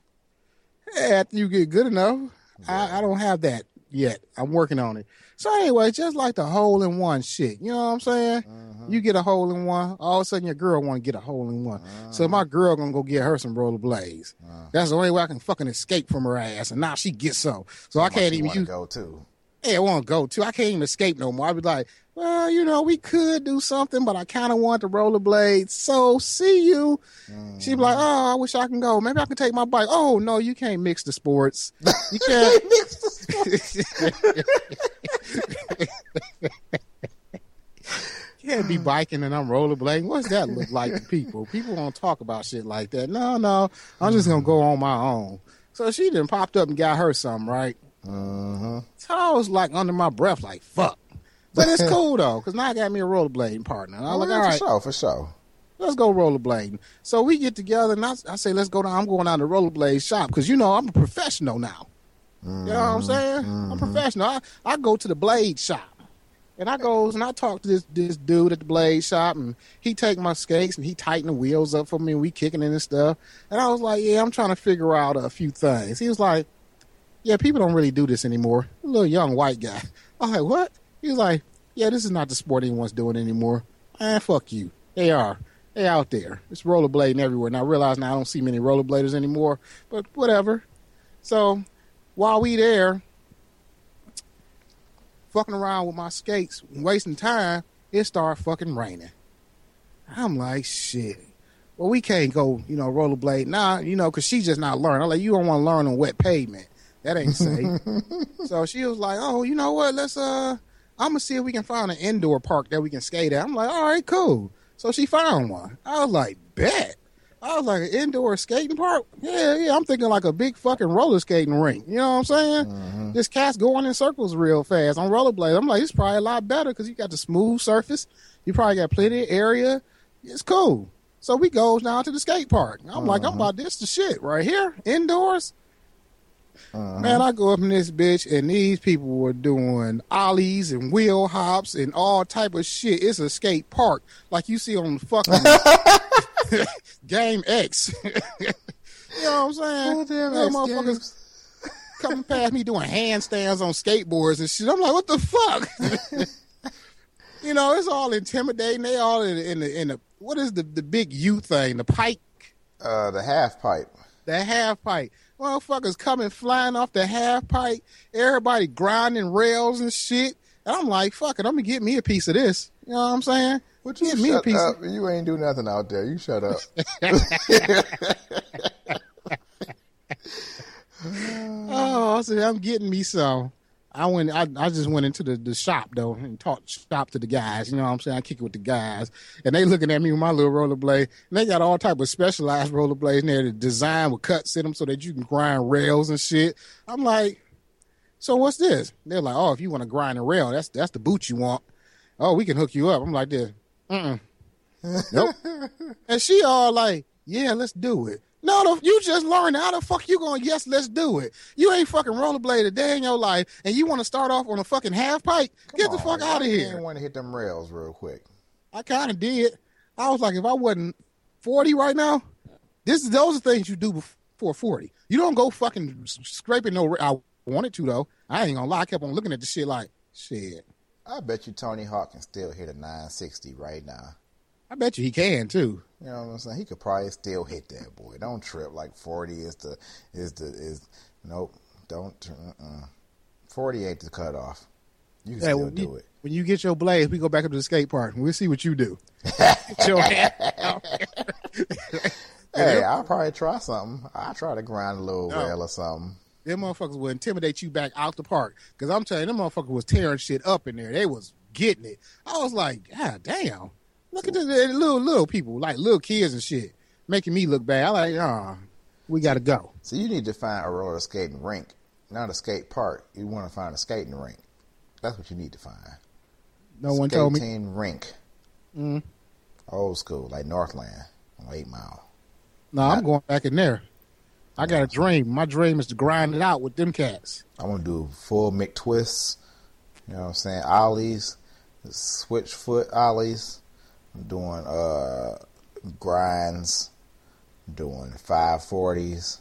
Yeah, after you get good enough. I, I don't have that yet. I'm working on it. So anyway, just like the hole in one shit. You know what I'm saying? Mm-hmm. You get a hole in one, all of a sudden your girl want to get a hole in one. So mm. my girl gonna go get her some rollerblades. Mm. That's the only way I can fucking escape from her ass. And now she gets some. So I can't even use. go too. Yeah, I want to go too. I can't even escape no more. I'd be like, well, you know, we could do something, but I kind of want the rollerblades. So see you. She'd be like, oh, I wish I can go. Maybe I can take my bike. Oh no, you can't mix the sports. [LAUGHS] You can't. Mix the sports. you [LAUGHS] can't be biking and I'm rollerblading. What's that look like to people? People don't talk about shit like that. No, no, I'm just gonna go on my own. So she then popped up and got her something, right? Uh huh. So I was like under my breath, like fuck. But it's [LAUGHS] cool though, because now I got me a rollerblading partner. And I was like, all for sure, for sure. let's go rollerblading. So we get together, and I, I say, let's go down. I'm going down to rollerblade shop because you know I'm a professional now. You know what I'm saying? I'm mm-hmm. professional. I, I go to the blade shop, and I goes and I talk to this this dude at the blade shop, and he take my skates and he tighten the wheels up for me, and we kicking in and stuff. And I was like, yeah, I'm trying to figure out a few things. He was like, yeah, people don't really do this anymore. A little young white guy. [LAUGHS] I was like, what? He was like, yeah, this is not the sport anyone's doing anymore. Man, fuck you. They are. They out there. It's rollerblading everywhere. And I realize now I don't see many rollerbladers anymore, but whatever. So while we there, fucking around with my skates, wasting time, it started fucking raining. I'm like, shit. Well, we can't go, you know, rollerblade now, you know, because she's just not learning. I'm like, you don't want to learn on wet pavement. That ain't safe. [LAUGHS] so she was like, oh, you know what? Let's, uh, I'm to see if we can find an indoor park that we can skate at. I'm like, all right, cool. So she found one. I was like, bet. I was like, an indoor skating park? Yeah, yeah. I'm thinking like a big fucking roller skating rink. You know what I'm saying? Mm-hmm. This cat's going in circles real fast on rollerblades. I'm like, it's probably a lot better because you got the smooth surface. You probably got plenty of area. It's cool. So we goes down to the skate park. I'm like, I'm mm-hmm. about this the shit right here, indoors. Man, I go up in this bitch, and these people were doing ollies and wheel hops and all type of shit. It's a skate park, like you see on the fucking [LAUGHS] Game X. [LAUGHS] you know what I'm saying? Oh, damn, motherfuckers coming past me doing handstands on skateboards and shit. I'm like, what the fuck? [LAUGHS] You know, it's all intimidating. They all in, in the in the what is the the big U thing? The pike, Uh, the half pipe. the half pipe. Motherfuckers coming flying off the half pipe. Everybody grinding rails and shit. And I'm like, fuck it, I'm gonna get me a piece of this. You know what I'm saying? Would you Get me a piece up? You ain't do nothing out there. You shut up. [LAUGHS] [LAUGHS] Oh, I said, I'm getting me some. I went. I, I just went into the, the shop though and talked shop to the guys. You know what I'm saying? I kick it with the guys, and they looking at me with my little rollerblade. And they got all type of specialized rollerblades in there. The design with cuts in them so that you can grind rails and shit. I'm like, so what's this? They're like, oh, if you want to grind a rail, that's that's the boot you want. Oh, we can hook you up. I'm like this. Mm-mm. nope. [LAUGHS] and she all like, yeah, let's do it. No, no, you just learned. How the fuck you going? Yes, let's do it. You ain't fucking rollerblade a day in your life, and you want to start off on a fucking half pipe? Get the Come fuck on, out of You here. didn't want to hit them rails real quick. I kind of did. I was like, if I wasn't forty right now, this is those are things you do before forty. You don't go fucking scraping no. I wanted to though. I ain't gonna lie. I kept on looking at the shit like shit. I bet you Tony Hawk can still hit a 960 right now. I bet you he can too. You know what I'm saying? He could probably still hit that boy. Don't trip. Like 40 is the is the is nope. Don't. Uh-uh. 48 the cutoff. You can Yeah, still do you, it. when you get your blades, we go back up to the skate park. We'll see what you do. [LAUGHS] [LAUGHS] Get your hand out. Hey, I'll probably try something. I'll try to grind a little No. rail or something. them motherfuckers will intimidate you back out the park. Because I'm telling you, them motherfuckers was tearing shit up in there. They was getting it. I was like, God damn. Look at the, little little people, like little kids and shit, making me look bad. I like, ah, we gotta go. So you need to find a roller skating rink, not a skate park. You want to find a skating rink. That's what you need to find. No one told me. Skating rink. Mm. Old school, like Northland on 8 Mile. No, I'm going back in there. I got a dream. My dream is to grind it out with them cats. I want to do full McTwists. You know what I'm saying? Ollies, switch foot ollies. I'm doing uh grinds. Doing 540s.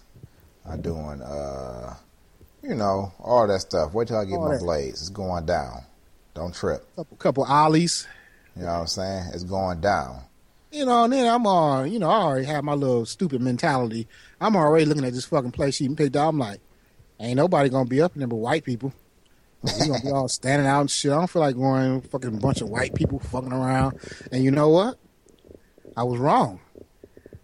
I'm doing uh you know all that stuff. Wait till I get All my that. blades. It's going down. Don't trip. Couple couple ollies. You know what I'm saying? It's going down. You know, and then I'm uh, you know, I already have my little stupid mentality. I'm already looking at this fucking place she picked out. I'm like, ain't nobody gonna be up in there but white people. You gonna be all standing out and shit. I don't feel like going fucking bunch of white people fucking around. And you know what? I was wrong.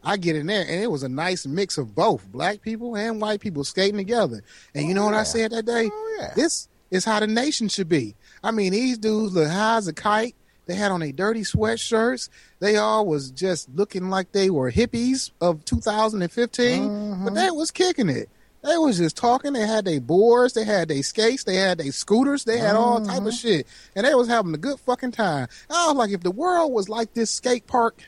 I get in there and it was a nice mix of both black people and white people skating together. And you know what I oh, said that day? Oh, yeah. This is how the nation should be. I mean, these dudes look high as a kite. They had on their dirty sweatshirts. They all was just looking like they were hippies of 2015, but mm-hmm. they was kicking it. They was just talking. They had their boards. They had their skates. They had their scooters. They had all type of mm-hmm. shit, and they was having a good fucking time. I was like, if the world was like this skate park,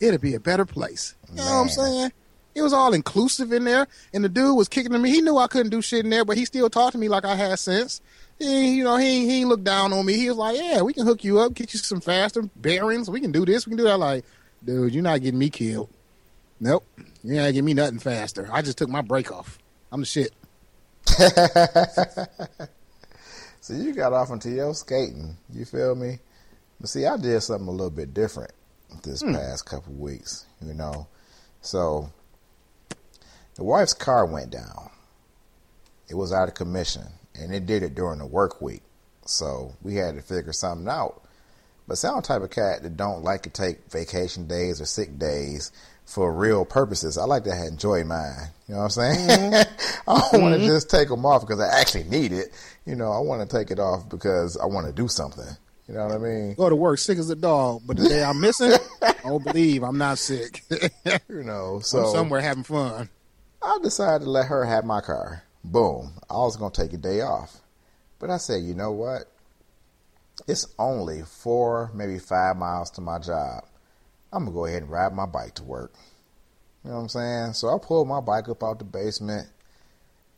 it'd be a better place. You know what I'm saying? It was all inclusive in there, and the dude was kicking to me. He knew I couldn't do shit in there, but he still talked to me like I had sense. He, you know, he he looked down on me. He was like, "Yeah, we can hook you up, get you some faster bearings. We can do this. We can do that." Like, dude, you're not getting me killed. Nope, you're not getting me nothing faster. I just took my break off. I'm the shit. [LAUGHS] So you got off into your skating. You feel me? But see, I did something a little bit different this hmm. past couple weeks. You know, so the wife's car went down. It was out of commission, and it did it during the work week. So we had to figure something out. But see, type of cat that don't like to take vacation days or sick days for real purposes. I like to enjoy mine. You know what I'm saying? Mm-hmm. [LAUGHS] I don't want to mm-hmm. just take them off because I actually need it. You know, I want to take it off because I want to do something. You know what I mean? Go to work sick as a dog, but the day I'm missing, I [LAUGHS] don't believe I'm not sick. [LAUGHS] You know, I'm so somewhere having fun. I decided to let her have my car. Boom. I was going to take a day off. But I said, you know what? It's only four, maybe five miles to my job. I'm to go ahead and ride my bike to work. You know what I'm saying? So I pulled my bike up out the basement,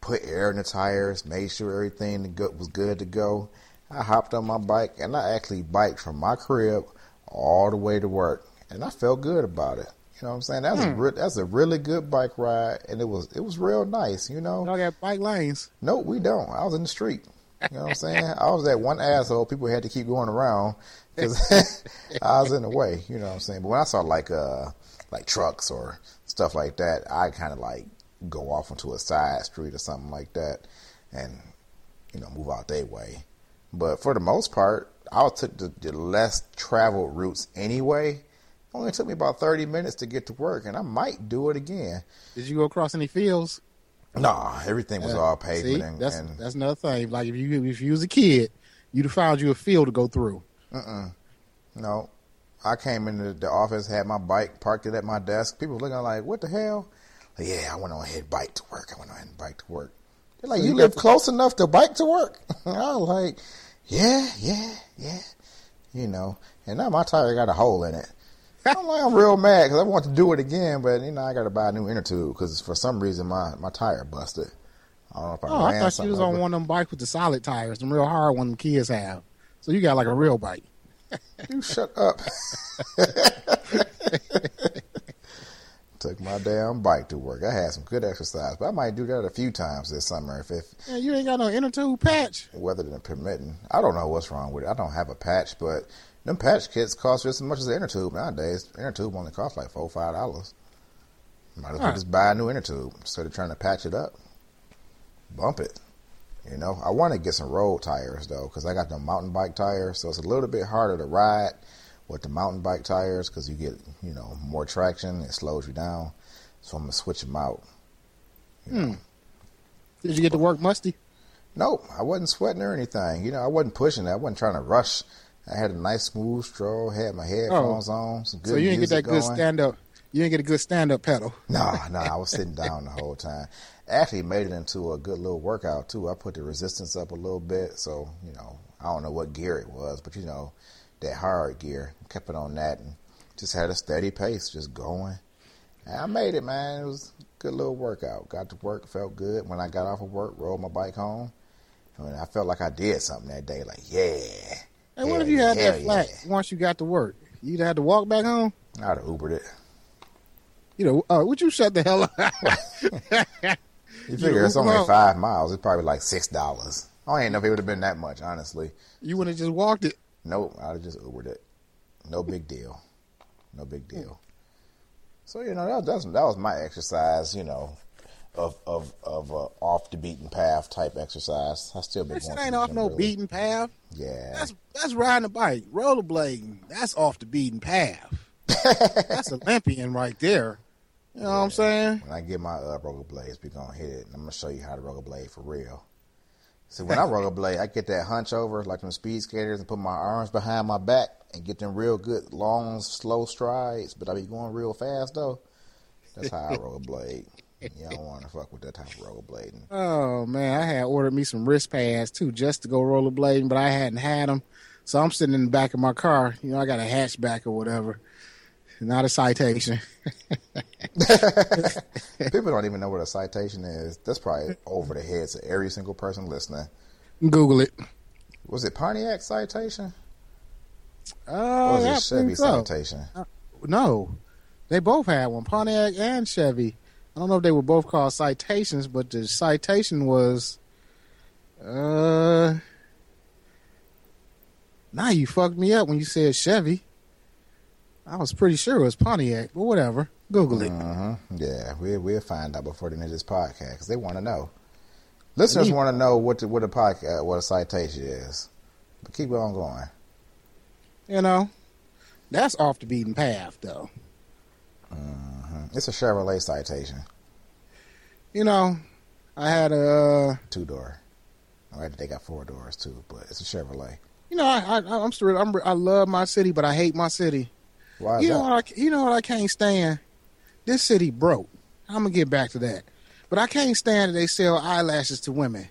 put air in the tires, made sure everything was good to go. I hopped on my bike and I actually biked from my crib all the way to work, and I felt good about it. You know what I'm saying? That's a hmm. re- that's a really good bike ride, and it was it was real nice. You know? Y'all got bike lanes. No, we don't. I was in the street. You know what I'm saying? I was that one asshole people had to keep going around because [LAUGHS] I was in the way. You know what I'm saying? But when I saw like uh like trucks or stuff like that, I kind of like go off onto a side street or something like that, and you know move out their way. But for the most part, I took the, the less traveled routes anyway. It Only took me about thirty minutes to get to work, and I might do it again. Did you go across any fields? Nah, everything was Uh, all pavement. See, and, that's and that's another thing. Like if you if you was a kid, you'd have found you a field to go through. No, I came into the office, had my bike, parked it at my desk. People looking like, "What the hell?" Like, yeah, I went on ahead bike to work. I went on ahead bike to work. They're like, So "You you live close enough to bike to work?" [LAUGHS] I was like, "Yeah, yeah, yeah." You know, and now my tire got a hole in it. I'm like, I'm [LAUGHS] real mad because I want to do it again, but you know, I got to buy a new inner tube because for some reason my my tire busted. I don't know if I Oh, I thought something was on one of them bikes with the solid tires, them real hard one them kids have. So you got like a real bike. You shut up. [LAUGHS] Took my damn bike to work. I had some good exercise, but I might do that a few times this summer if, if Yeah, you ain't got no inner tube patch. weather than permitting. I don't know what's wrong with it. I don't have a patch, but them patch kits cost just as much as the inner tube nowadays. Inner tube only costs like four or five dollars. Might as well Right. just buy a new inner tube instead of trying to patch it up. Bump it. You know, I want to get some road tires though, because I got the mountain bike tires, so it's a little bit harder to ride with the mountain bike tires because you get you know more traction. It slows you down, so I'm gonna switch them out. Hmm. Did you get to work musty? Nope, I wasn't sweating or anything. You know, I wasn't pushing. I wasn't trying to rush. I had a nice smooth stroll. Had my headphones on. Some good Oh. so you didn't get that good stand up. You didn't get a good stand up pedal. [LAUGHS] No, no, I was sitting down the whole time. Actually, made it into a good little workout too. I put the resistance up a little bit, so you know, I don't know what gear it was, but you know, that hard gear. Kept it on that and just had a steady pace, just going. And I made it, man. It was a good little workout. Got to work, felt good. When I got off of work, rode my bike home. I mean, I felt like I did something that day. Like, yeah. And what if you had that flat yeah. once you got to work? You'd have to walk back home. I'd have Ubered it. You know, uh, would you shut the hell up? [LAUGHS] You figure it's only out. five miles. It's probably like six dollars. I even know if it would have been that much, honestly. you would have just walked it. Nope, I'd have just Ubered it. No big deal. No big deal. So you know that that's, that was my exercise. You know, of of of uh, off the beaten path type exercise. I still been going ain't off no early. beaten path. Yeah, That's that's riding a bike, rollerblading. That's off the beaten path. [LAUGHS] that's Olympian right there. You know what I'm saying? when I get my uh, rollerblades, we gonna hit it. And I'm gonna show you how to rollerblade for real. See, when I rollerblade, I get that hunch over like them speed skaters and put my arms behind my back and get them real good long, slow strides. But I be going real fast though. That's how I [LAUGHS] rollerblade. You don't want to fuck with that type of rollerblading. Oh man, I had ordered me some wrist pads too, just to go rollerblading, but I hadn't had them. So I'm sitting in the back of my car. You know, I got a hatchback or whatever. Not a citation. [LAUGHS] People don't even know what a citation is. That's probably over the heads of every single person listening. Google it. Was it Pontiac citation? Or Oh, was it Chevy so. citation? No, they both had one, Pontiac and Chevy. I don't know if they were both called citations, but the citation was. Uh, now you fucked me up when you said Chevy. I was pretty sure it was Pontiac, but whatever. Google it. hmm Yeah, we we'll find out before the end of this podcast because they want to know. Listeners want to know what the, what a podcast, what a citation is. But keep on going. You know, that's off the beaten path, though. Mhm. It's a Chevrolet citation, You know, I had a. Uh, two door. Right, they got four doors too, but it's a Chevrolet. you know, I, I I'm still I'm I love my city, but I hate my city. Why You that? know what I you know what I can't stand? This city broke. I'm gonna get back to that. But I can't stand that they sell eyelashes to women.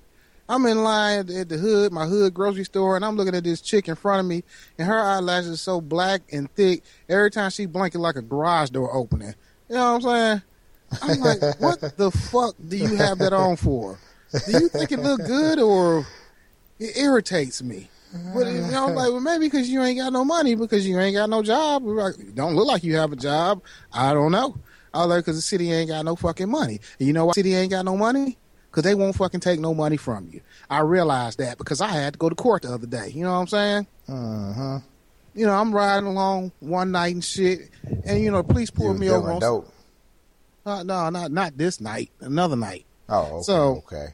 I'm in line at the- hood, my hood grocery store, and I'm looking at this chick in front of me, and her eyelashes are so black and thick. Every time she blink, it like a garage door opening. You know what I'm saying? I'm like, [LAUGHS] what the fuck do you have that on for? Do you think it look good or it irritates me? But you know, I'm like, well, maybe because you ain't got no money, because you ain't got no job. Like, don't look like you have a job. I don't know. I like, because the city ain't got no fucking money. And you know why the city ain't got no money? because they won't fucking take no money from you. I realized that because I had to go to court the other day. You know what I'm saying? Uh-huh. You know, I'm riding along one night and shit, and you know, the police pulled me over. On, dope. uh, no, not not this night, another night. Oh, okay. So- okay.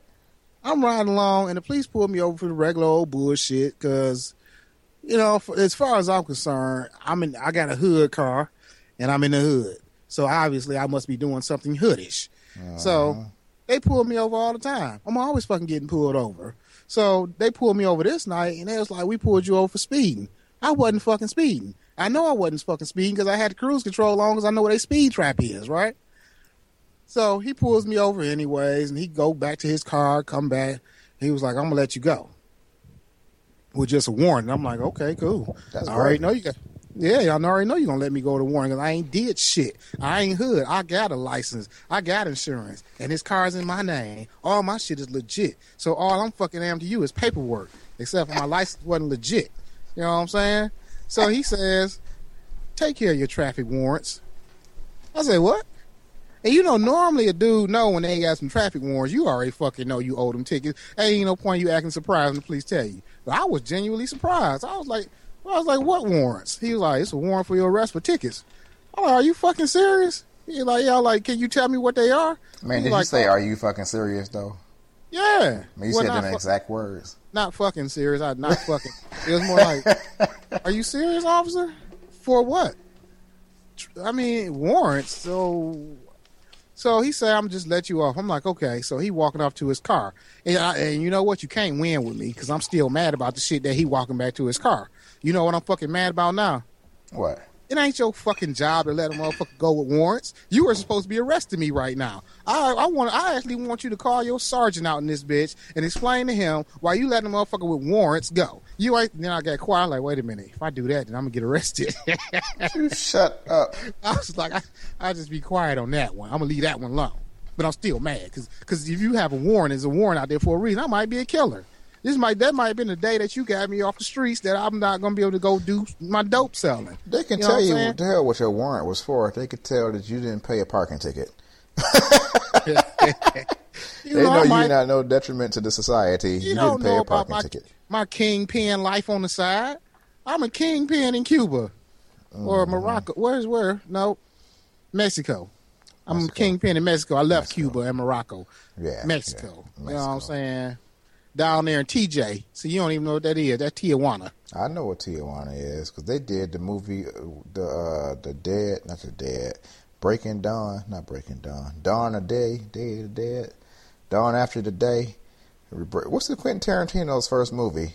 I'm riding along, and the police pulled me over for the regular old bullshit. Because, you know, for, as far as I'm concerned, I'm in. I got a hood car, and I'm in the hood. So obviously, I must be doing something hoodish. So Uh-huh. they pull me over all the time. I'm always fucking getting pulled over. So they pulled me over this night, and they was like, "We pulled you over for speeding." I wasn't fucking speeding. I know I wasn't fucking speeding because I had the cruise control on because I know what a speed trap is, right? So he pulls me over anyways, and he go back to his car, come back. He was like, "I'm gonna let you go." With just a warning. I'm like, okay, cool. That's I already know you got. Yeah, y'all already know you're gonna let me go to warning because I ain't did shit. I ain't hood. I got a license. I got insurance, and his car's in my name. All my shit is legit. So all I'm fucking am to you is paperwork, except for my license wasn't legit. You know what I'm saying? So he says, "Take care of your traffic warrants." I say, "What?" And you know, normally a dude know when they ain't got some traffic warrants, you already fucking know you owe them tickets. Ain't no point you acting surprised when the police tell you. But I was genuinely surprised. I was like, I was like, what warrants? He was like, it's a warrant for your arrest for tickets. I'm like, are you fucking serious? He's like, yeah, like, can you tell me what they are? Man, did like, you say, oh. "Are you fucking serious?" Though. Yeah. I mean, you Well, said them fu- exact words. not fucking serious. I not fucking. It was more like, [LAUGHS] are you serious, officer? For what? I mean, warrants. So, so he said, "I'm just let you off." I'm like, okay. So he walking off to his car, and, I, and you know what? You can't win with me because I'm still mad about the shit that he walking back to his car. You know what I'm fucking mad about now? What? It ain't your fucking job to let a motherfucker go with warrants. You were supposed to be arresting me right now. I I want I actually want you to call your sergeant out in this bitch and explain to him why you letting a motherfucker with warrants go. You ain't then I got quiet like, wait a minute, if I do that, then I'm gonna get arrested. [LAUGHS] Shut up. I was like, I I just be quiet on that one. I'm gonna leave that one alone. But I'm still mad because if you have a warrant, there's a warrant out there for a reason. I might be a killer. This might that might have been the day that you got me off the streets that I'm not gonna be able to go do my dope selling. They can You tell you what the hell what your warrant was for. If they could tell that you didn't pay a parking ticket, [LAUGHS] You they know, I you're not no detriment to the society. You, You didn't pay a parking my ticket. my kingpin life on the side. I'm a kingpin in Cuba or Mm-hmm. Morocco. Where's where? No, Mexico. I'm a Mexico. kingpin in Mexico. I left Mexico. Cuba and Morocco. Yeah, Mexico. yeah, You know what I'm saying? Down there in TJ. So you don't even know what that is. That Tijuana. I know what Tijuana is because they did the movie, uh, the uh, the Dead, not the Dead, Breaking Dawn, not Breaking Dawn, Dawn of Day, Day of the Dead, Dawn After the Day. What's the Quentin Tarantino's first movie?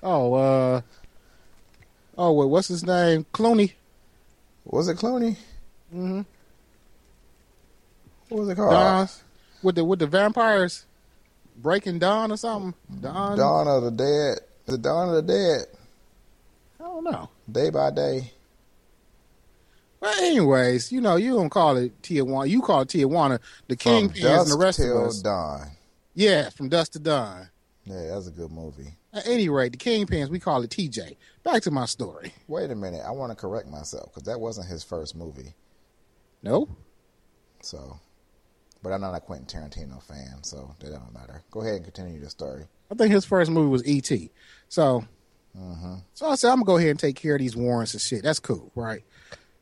Oh, uh, oh, wait, what's his name? Clooney. Was it Clooney? Mm-hmm. What was it called? Dawn with the with the vampires. Breaking Dawn or something. Dawn. Dawn of the Dead. The Dawn of the Dead. I don't know. Day by day. But anyways, you know, you don't call it Tijuana. You call it Tijuana. The Kingpins and the rest of us. dawn. Yeah, from dusk to dawn. Yeah, that's a good movie. At any rate, the Kingpins, we call it TJ. Back to my story. Wait a minute. I want to correct myself because that wasn't his first movie. No? So, but I'm not a Quentin Tarantino fan, so that don't matter. Go ahead and continue the story. I think his first movie was E.T. So, Mm-hmm. so I said, I'm going to go ahead and take care of these warrants and shit. That's cool, right?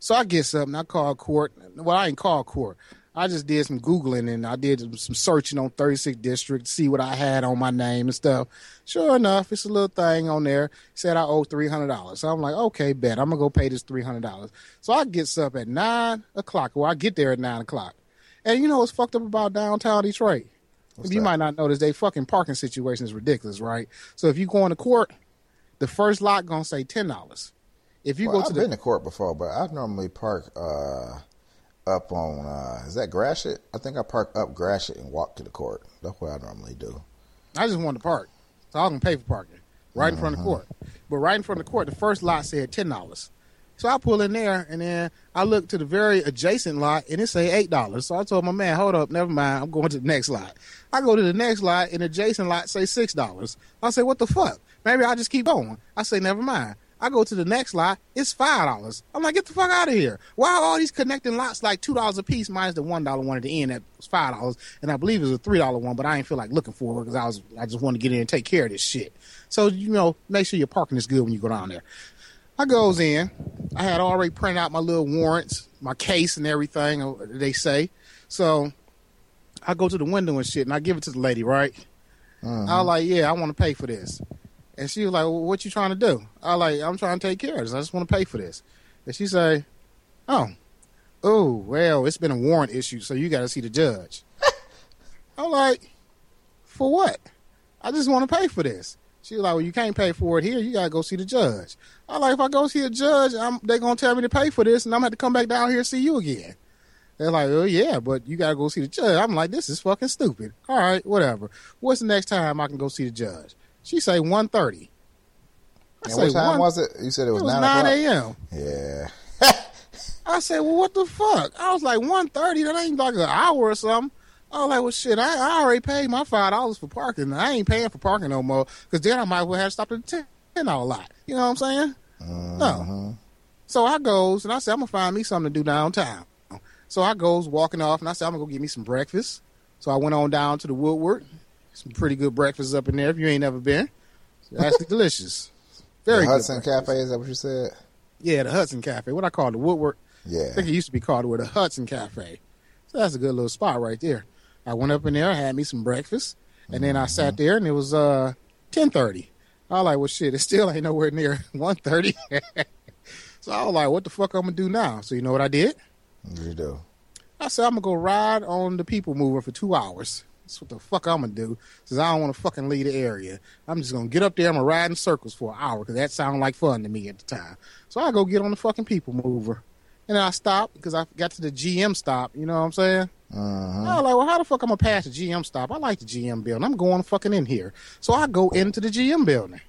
So I get something. I call court. Well, I ain't call court. I just did some Googling and I did some searching on 36th District to see what I had on my name and stuff. Sure enough, it's a little thing on there. It said I owe $300. So I'm like, okay, bet. I'm going to go pay this $300. So I get up at 9 o'clock. Well, I get there at 9 o'clock. And you know what's fucked up about downtown Detroit? What's you that? might not notice, they fucking parking situation is ridiculous, right? So if you go into court, the first lot to say $10. If you well, go to I've the been to court before, but I normally park uh, up on uh, is that Gratiot? I think I park up Gratiot and walk to the court. That's what I normally do. I just wanted to park. So I was gonna pay for parking right in front of the court. But right in front of the court, the first lot said ten dollars. So I pull in there and then I look to the very adjacent lot and it say eight dollars. So I told my man, hold up, never mind, I'm going to the next lot. I go to the next lot and adjacent lot say six dollars. I say, what the fuck? Maybe I just keep going. I say, never mind. I go to the next lot, it's five dollars. I'm like, get the fuck out of here. Why are all these connecting lots like two dollars a piece minus the one dollar one at the end that was five dollars, and I believe it was a three dollar one, but I didn't feel like looking for it because I was I just wanted to get in and take care of this shit. So you know, make sure your parking is good when you go down there. I goes in. I had already printed out my little warrants, my case and everything. uh, They say so. I go to the window and shit, and I give it to the lady. Right? I was like, "Yeah, I want to pay for this." And she was like, well, "What you trying to do?" I like, "I'm trying to take care of this. I just want to pay for this." And she say, "Oh, oh, well, it's been a warrant issue, so you got to see the judge." [LAUGHS] I'm like, "For what?" I just want to pay for this. She was like, "Well, you can't pay for it here. You gotta go see the judge." I like, if I go see a judge, I'm, they're gonna tell me to pay for this, and I'm gonna have to come back down here and see you again. They're like, "Oh yeah, but you gotta go see the judge." I'm like, "This is fucking stupid." All right, whatever. What's the next time I can go see the judge? She say 1.30. I say what time one- was it? You said it It was, was 9 9 a.m. Yeah. [LAUGHS] I said, well, what the fuck? I was like, 1.30? That ain't like an hour or something. I was like, well, shit, I, I already paid my $5 for parking. I ain't paying for parking no more because then I might well have to stop at the $10 lot. You know what I'm saying? No. Uh-huh. So I goes and I said, I'm going to find me something to do downtown. So I goes walking off and I said, I'm going to go get me some breakfast. So I went on down to the Woodward. Some pretty good breakfast up in there if you ain't never been. Actually [LAUGHS] delicious. Very the good. Hudson breakfast. Cafe, is that what you said? Yeah, the Hudson Cafe. What I call the Woodward. I Yeah. think it used to be called with a Hudson Cafe. So that's a good little spot right there. I went up in there, I had me some breakfast, and then I sat there and it was uh ten thirty. I was like, well shit, it still ain't nowhere near [LAUGHS] one thirty. [LAUGHS] so I was like, what the fuck I'm gonna do now? So you know what I did? What you do? I said I'm gonna go ride on the people mover for two hours. That's what the fuck I'm gonna do. Since I don't want to fucking leave the area. I'm just gonna get up there. I'm gonna ride in circles for an hour because that sounded like fun to me at the time. So I go get on the fucking people mover, and then I stop because I got to the GM stop. You know what I'm saying? Mhm. I was like, well, how the fuck I'm gonna pass the GM stop? I like the GM building. I'm going fucking in here. So I go into the GM building,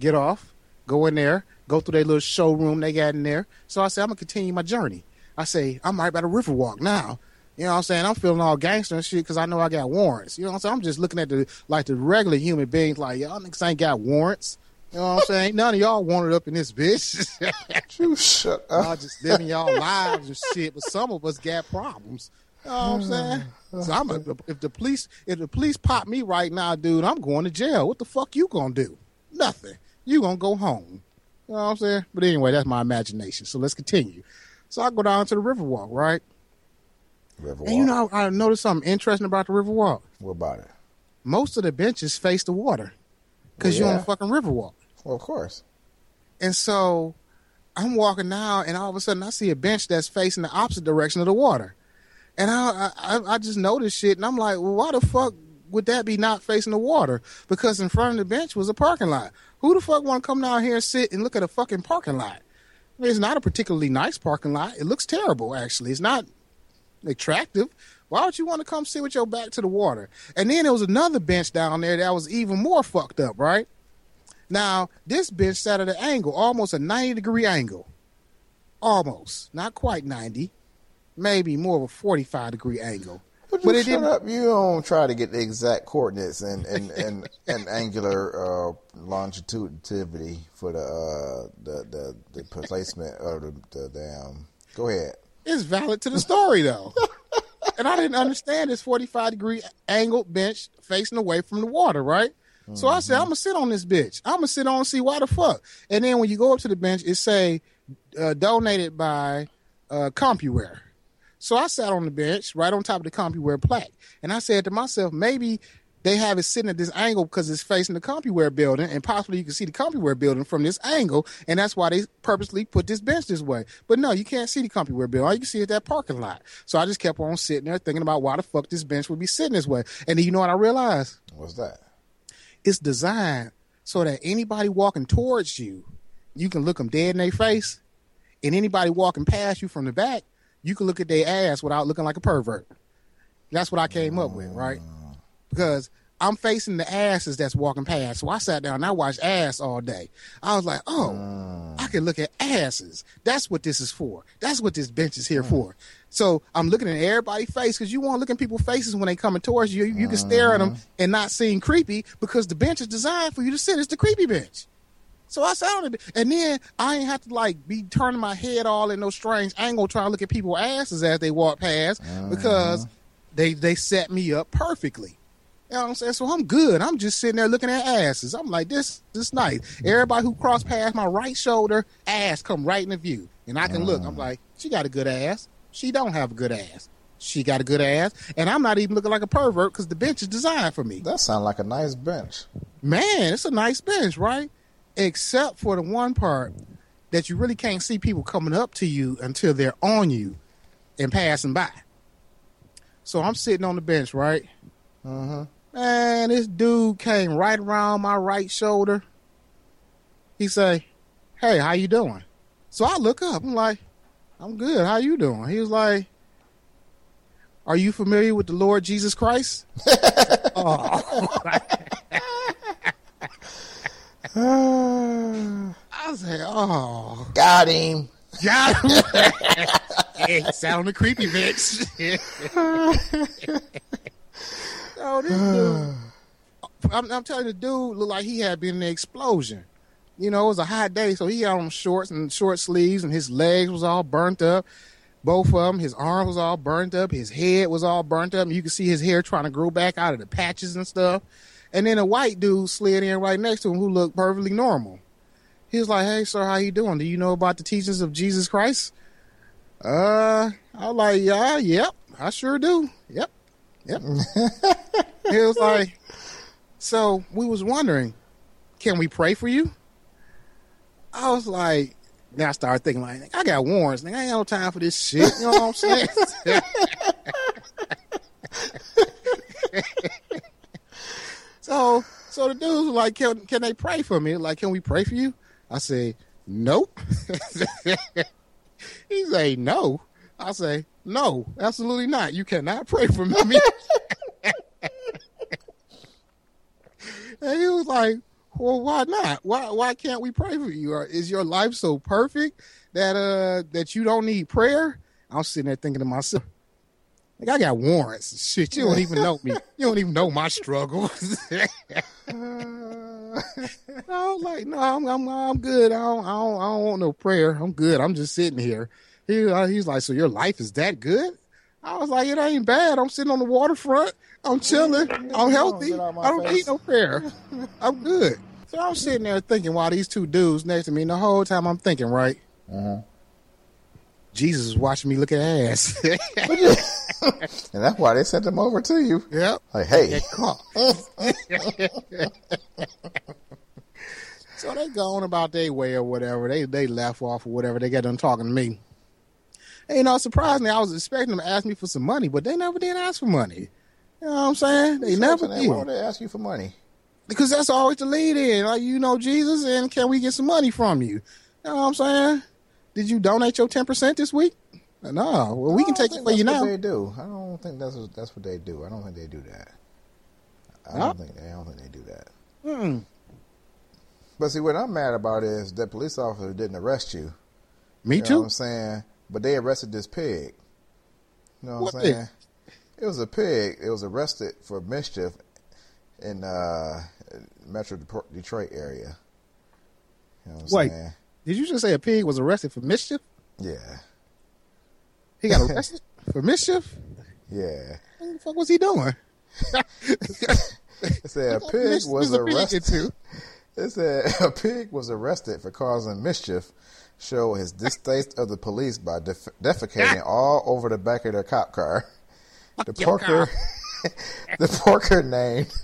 get off, go in there, go through their little showroom they got in there. So I say, I'm gonna continue my journey. I say, I'm right by the Riverwalk now. You know what I'm saying? I'm feeling all gangster and shit because I know I got warrants. You know what I'm saying? I'm just looking at the like the regular human beings, like y'all niggas ain't got warrants. You know what I'm saying? None of y'all wanted up in this bitch. You [LAUGHS] shut up. y'all just living y'all lives and shit, but some of us got problems. You know what I'm saying? Oh, so I'm a, if the police if the police pop me right now, dude, I'm going to jail. What the fuck you gonna do? Nothing. You gonna go home. You know what I'm saying? But anyway, that's my imagination. So let's continue. So I go down to the Riverwalk, right? Riverwalk. And you know, I, I noticed something interesting about the Riverwalk. What about it? Most of the benches face the water because Well, you're on the fucking Riverwalk. Well, of course. And so I'm walking now, and all of a sudden I see a bench that's facing the opposite direction of the water. And I, I, I just noticed shit, and I'm like, well, why the fuck would that be not facing the water? Because in front of the bench was a parking lot. Who the fuck want to come down here and sit and look at a fucking parking lot? I mean, it's not a particularly nice parking lot. It looks terrible, actually. It's not attractive. Why would you want to come sit with your back to the water? And then there was another bench down there that was even more fucked up, right? Now, this bench sat at an angle, almost a 90 degree angle. Almost. Not quite 90. Maybe more of a 45 degree angle. But, you But it didn't- up. You don't try to get the exact coordinates and and and, and angular uh, longitudinity for the uh, the, the the placement of the, the damn. Go ahead. It's valid to the story, though. [LAUGHS] and I didn't understand this 45 degree angled bench facing away from the water, right? So I said, I'm gonna sit on this bitch. I'm gonna sit on and see why the fuck. And then when you go up to the bench, it say uh, donated by uh, CompuWare. So I sat on the bench right on top of the CompuWare plaque, and I said to myself, maybe they have it sitting at this angle because it's facing the CompuWare building, and possibly you can see the CompuWare building from this angle, and that's why they purposely put this bench this way. But no, you can't see the CompuWare building. All you can see is that parking lot. So I just kept on sitting there thinking about why the fuck this bench would be sitting this way. And then you know what I realized? What's that? It's designed so that anybody walking towards you, you can look them dead in their face, and anybody walking past you from the back, you can look at their ass without looking like a pervert. That's what I came up with, right? Because I'm facing the asses that's walking past. So I sat down and I watched ass all day. I was like, oh, I can look at asses. That's what this is for. That's what this bench is here hmm. for. So I'm looking at everybody's face because you want to look in people's faces when they coming towards you. You can stare at them uh-huh. and not seem creepy because the bench is designed for you to sit. It's the creepy bench. So I sat on it, and then I ain't have to like be turning my head all in no strange angle trying to look at people's asses as they walk past uh-huh. because they they set me up perfectly. You know what I'm saying? So I'm good. I'm just sitting there looking at asses. I'm like, this this nice. Mm-hmm. Everybody who crossed past my right shoulder, ass come right in the view. And I can look. I'm uh-huh. like, she got a good ass. She don't have a good ass. She got a good ass. And I'm not even looking like a pervert because the bench is designed for me. That sounds like a nice bench. Man, it's a nice bench, right? Except for the one part that you really can't see people coming up to you until they're on you and passing by. So I'm sitting on the bench, right? Mm-hmm. Man, this dude came right around my right shoulder. He say, "Hey, how you doing?" So I look up. I'm like, "I'm good. How you doing?" He was like, "Are you familiar with the Lord Jesus Christ?" [LAUGHS] oh. [LAUGHS] [SIGHS] I was like, "Oh, Got him. got him." [LAUGHS] on the creepy bitch. [LAUGHS] oh, this dude. I'm, I'm telling you, the dude looked like he had been in an explosion. You know, it was a hot day, so he had on shorts and short sleeves, and his legs was all burnt up. Both of them, his arms was all burnt up, his head was all burnt up, and you could see his hair trying to grow back out of the patches and stuff. And then a white dude slid in right next to him who looked perfectly normal. He was like, "Hey, sir, how you doing? Do you know about the teachings of Jesus Christ?" Uh, I was like, "Yeah, yep, I sure do. Yep, yep." [LAUGHS] he was like, "So we was wondering, can we pray for you?" I was like, then I started thinking like, I got warrants, nigga. I ain't got no time for this shit. You know what I'm saying? [LAUGHS] [LAUGHS] so, so the dudes were like, can, can they pray for me? Like, can we pray for you? I say, nope. [LAUGHS] he say, no. I say, no, absolutely not. You cannot pray for me. [LAUGHS] and he was like, well, why not? Why why can't we pray for you? Or is your life so perfect that uh that you don't need prayer? I'm sitting there thinking to myself, like I got warrants. Shit, you don't even know me. [LAUGHS] You don't even know my struggles. [LAUGHS] I was like, no, I'm I'm, I'm good. I don't, I don't I don't want no prayer. I'm good. I'm just sitting here. He uh, he's like, so your life is that good? I was like, it ain't bad. I'm sitting on the waterfront. I'm chilling. I'm healthy. I don't need no prayer. [LAUGHS] I'm good. So I'm sitting there thinking while these two dudes next to me, and the whole time I'm thinking, right? Jesus is watching me look at ass. [LAUGHS] And that's why they sent them over to you. yep. Like, hey, [LAUGHS] so they going about their way or whatever. They they left off or whatever. They got done talking to me. And, you know, surprisingly, I was expecting them to ask me for some money, but they never did ask for money. You know what I'm saying? They never Why would did. they ask you for money? Because that's always the lead in. Like, you know Jesus, and can we get some money from you? You know what I'm saying? Did you donate your 10% this week? No. Well, we can take it for you now. What they do. I don't think that's what, that's what they do. I don't think they do that. I No? don't think they. I don't think they do that. Hmm. But see, what I'm mad about is that police officer didn't arrest you. Me You know too. what I'm saying? But they arrested this pig. You know what, What I'm pig? saying? It was a pig. It was arrested for mischief in uh, Metro Detroit area. You know what I'm Wait. saying? Did you just say a pig was arrested for mischief? Yeah. He got arrested [LAUGHS] for mischief? Yeah. What the fuck was he doing? [LAUGHS] It said a pig was is a pig arrested. [LAUGHS] It said a pig was arrested for causing mischief, show his distaste of the police by def- defecating all over the back of their cop car. The porker, the porker named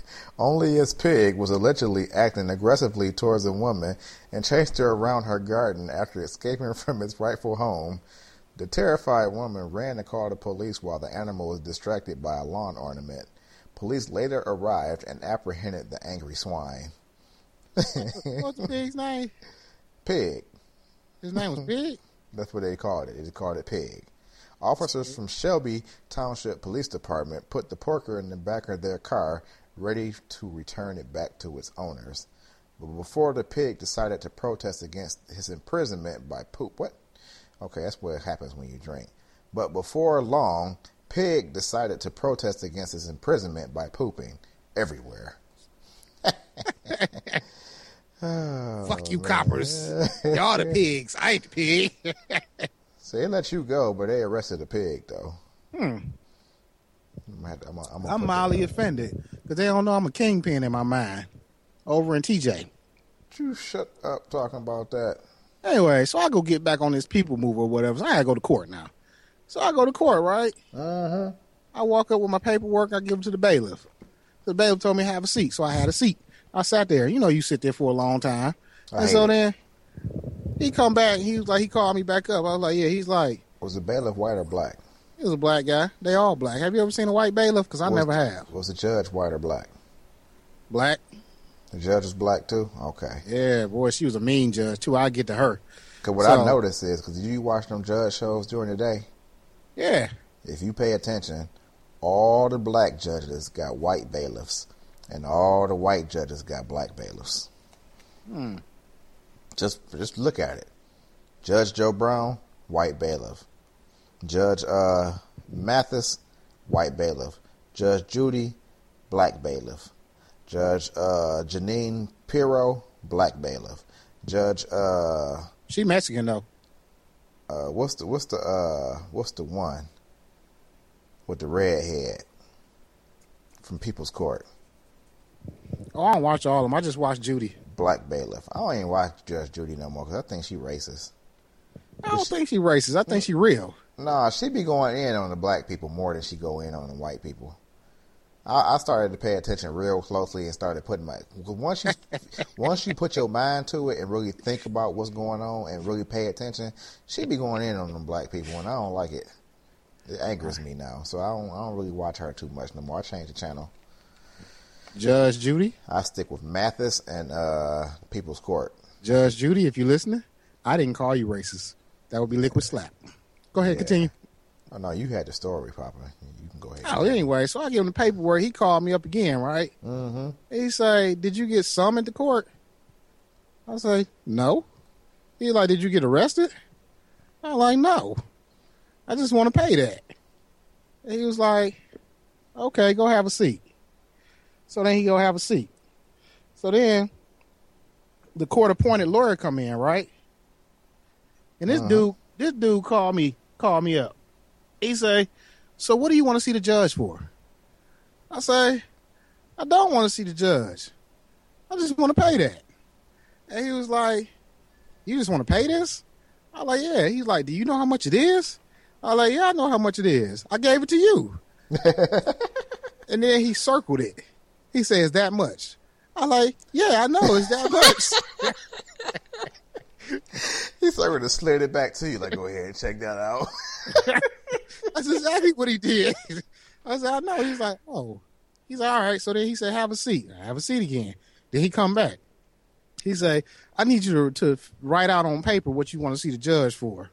only his pig was allegedly acting aggressively towards a woman and chased her around her garden after escaping [LAUGHS] from its rightful home. The terrified woman ran to call the police while the animal was distracted by a lawn ornament. Police later arrived and apprehended the angry swine. [LAUGHS] What's the pig's name? Pig. His name was [LAUGHS] Pig? That's what they called it. They called it pig. Officers from Shelby Township Police Department put the porker in the back of their car, ready to return it back to its owners. But before the pig decided to protest against his imprisonment by poop, what? Okay, that's what happens when you drink. But before long, Pig decided to protest against his imprisonment by pooping everywhere. Oh, [LAUGHS] Fuck you, man. coppers. Y'all the [LAUGHS] pigs. I ain't the pig. [LAUGHS] So they let you go, but they arrested the pig though. Hmm. I'm, I'm, I'm, I'm mildly offended because they don't know I'm a kingpin in my mind over in TJ. You shut up talking about that. Anyway, so I go get back on this people move or whatever. So I gotta go to court now. So I go to court, right? Uh-huh. I walk up with my paperwork. I give it to the bailiff. The bailiff told me to have a seat, so I had a seat. I sat there. You know, you sit there for a long time. I and so it. then he come back. He was like, he called me back up. I was like, yeah. He's like, Was the bailiff white or black? He was a black guy. They all black. Have you ever seen a white bailiff? Because I Was- never have. Was the judge white or black? Black. The judge was black too. Okay. Yeah, boy, she was a mean judge too. I get to her. Because what So- I noticed is because you watch them judge shows during the day, Yeah. if you pay attention, all the black judges got white bailiffs, and all the white judges got black bailiffs. Hmm. Just just look at it. Judge Joe Brown, white bailiff. Judge uh, Mathis, white bailiff. Judge Judy, black bailiff. Judge uh, Jeanine Pirro, black bailiff. Judge uh, She Mexican though. uh, what's the what's the uh, what's the one with the red head from People's Court? Oh, I don't watch all of them. I just watch Judy. Black bailiff. I don't even watch Judge Judy no more because I think she racist. I don't think she racist. I think she real. Nah, she be going in on the black people more than she go in on the white people. I, I started to pay attention real closely and started putting my once you [LAUGHS] once you put your mind to it and really think about what's going on and really pay attention, she be going in on them black people and I don't like it. It angers me now, so I don't I don't really watch her too much no more. I changed the channel. Judge Judy. I stick with Mathis and uh, People's Court. Judge Judy, if you're listening, I didn't call you racist. That would be liquid slap. Go ahead, Yeah. continue. Oh no, you had the story, Papa. You can go ahead. Oh, anyway, so I give him the paperwork. He called me up again, right? Mm-hmm. He say, "Did you get summoned to court?" I say, "No." He like, "Did you get arrested?" I'm like, "No, I just want to pay that." And he was like, "Okay, go have a seat." So then he go have a seat. So then the court appointed lawyer come in, right? And this Uh-huh. dude, this dude called me, called me up. He say, "So what do you want to see the judge for?" I say, I don't want to see the judge. I just want to pay that. And he was like, You just want to pay this? I like, Yeah. He's like, Do you know how much it is? I like, Yeah, I know how much it is. I gave it to you. [LAUGHS] and then he circled it. He says, That much. I like, Yeah, I know it's that much. [LAUGHS] He sort of slid it back to you, like, go ahead and check that out. [LAUGHS] That's exactly what he did. [LAUGHS] I said, I know. He's like, oh. He's like, all right. So then he said, have a seat. I have a seat again. Then he come back. He say, I need you to, to write out on paper what you want to see the judge for.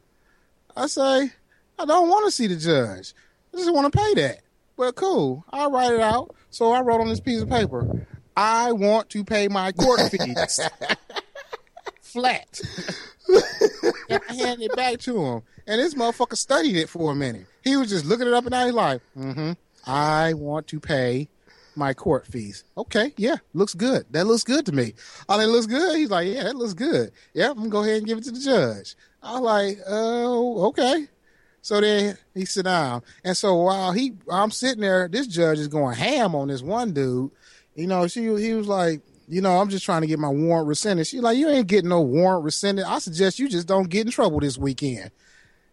I say, I don't want to see the judge. I just want to pay that. But cool. I'll write it out. So I wrote on this piece of paper, I want to pay my court [LAUGHS] fees. Flat. and I handed it back to him. And this motherfucker studied it for a minute. He was just looking it up and down. He's like, mm-hmm. I want to pay my court fees. Okay, yeah, looks good. That looks good to me. Oh, that looks good. He's like, yeah, that looks good. Yeah, I'm gonna go ahead and give it to the judge. I like, oh, okay. So then he sit down, and so while he, I'm sitting there, this judge is going ham on this one dude. You know, she, he was like, you know, I'm just trying to get my warrant rescinded. She like, you ain't getting no warrant rescinded. I suggest you just don't get in trouble this weekend.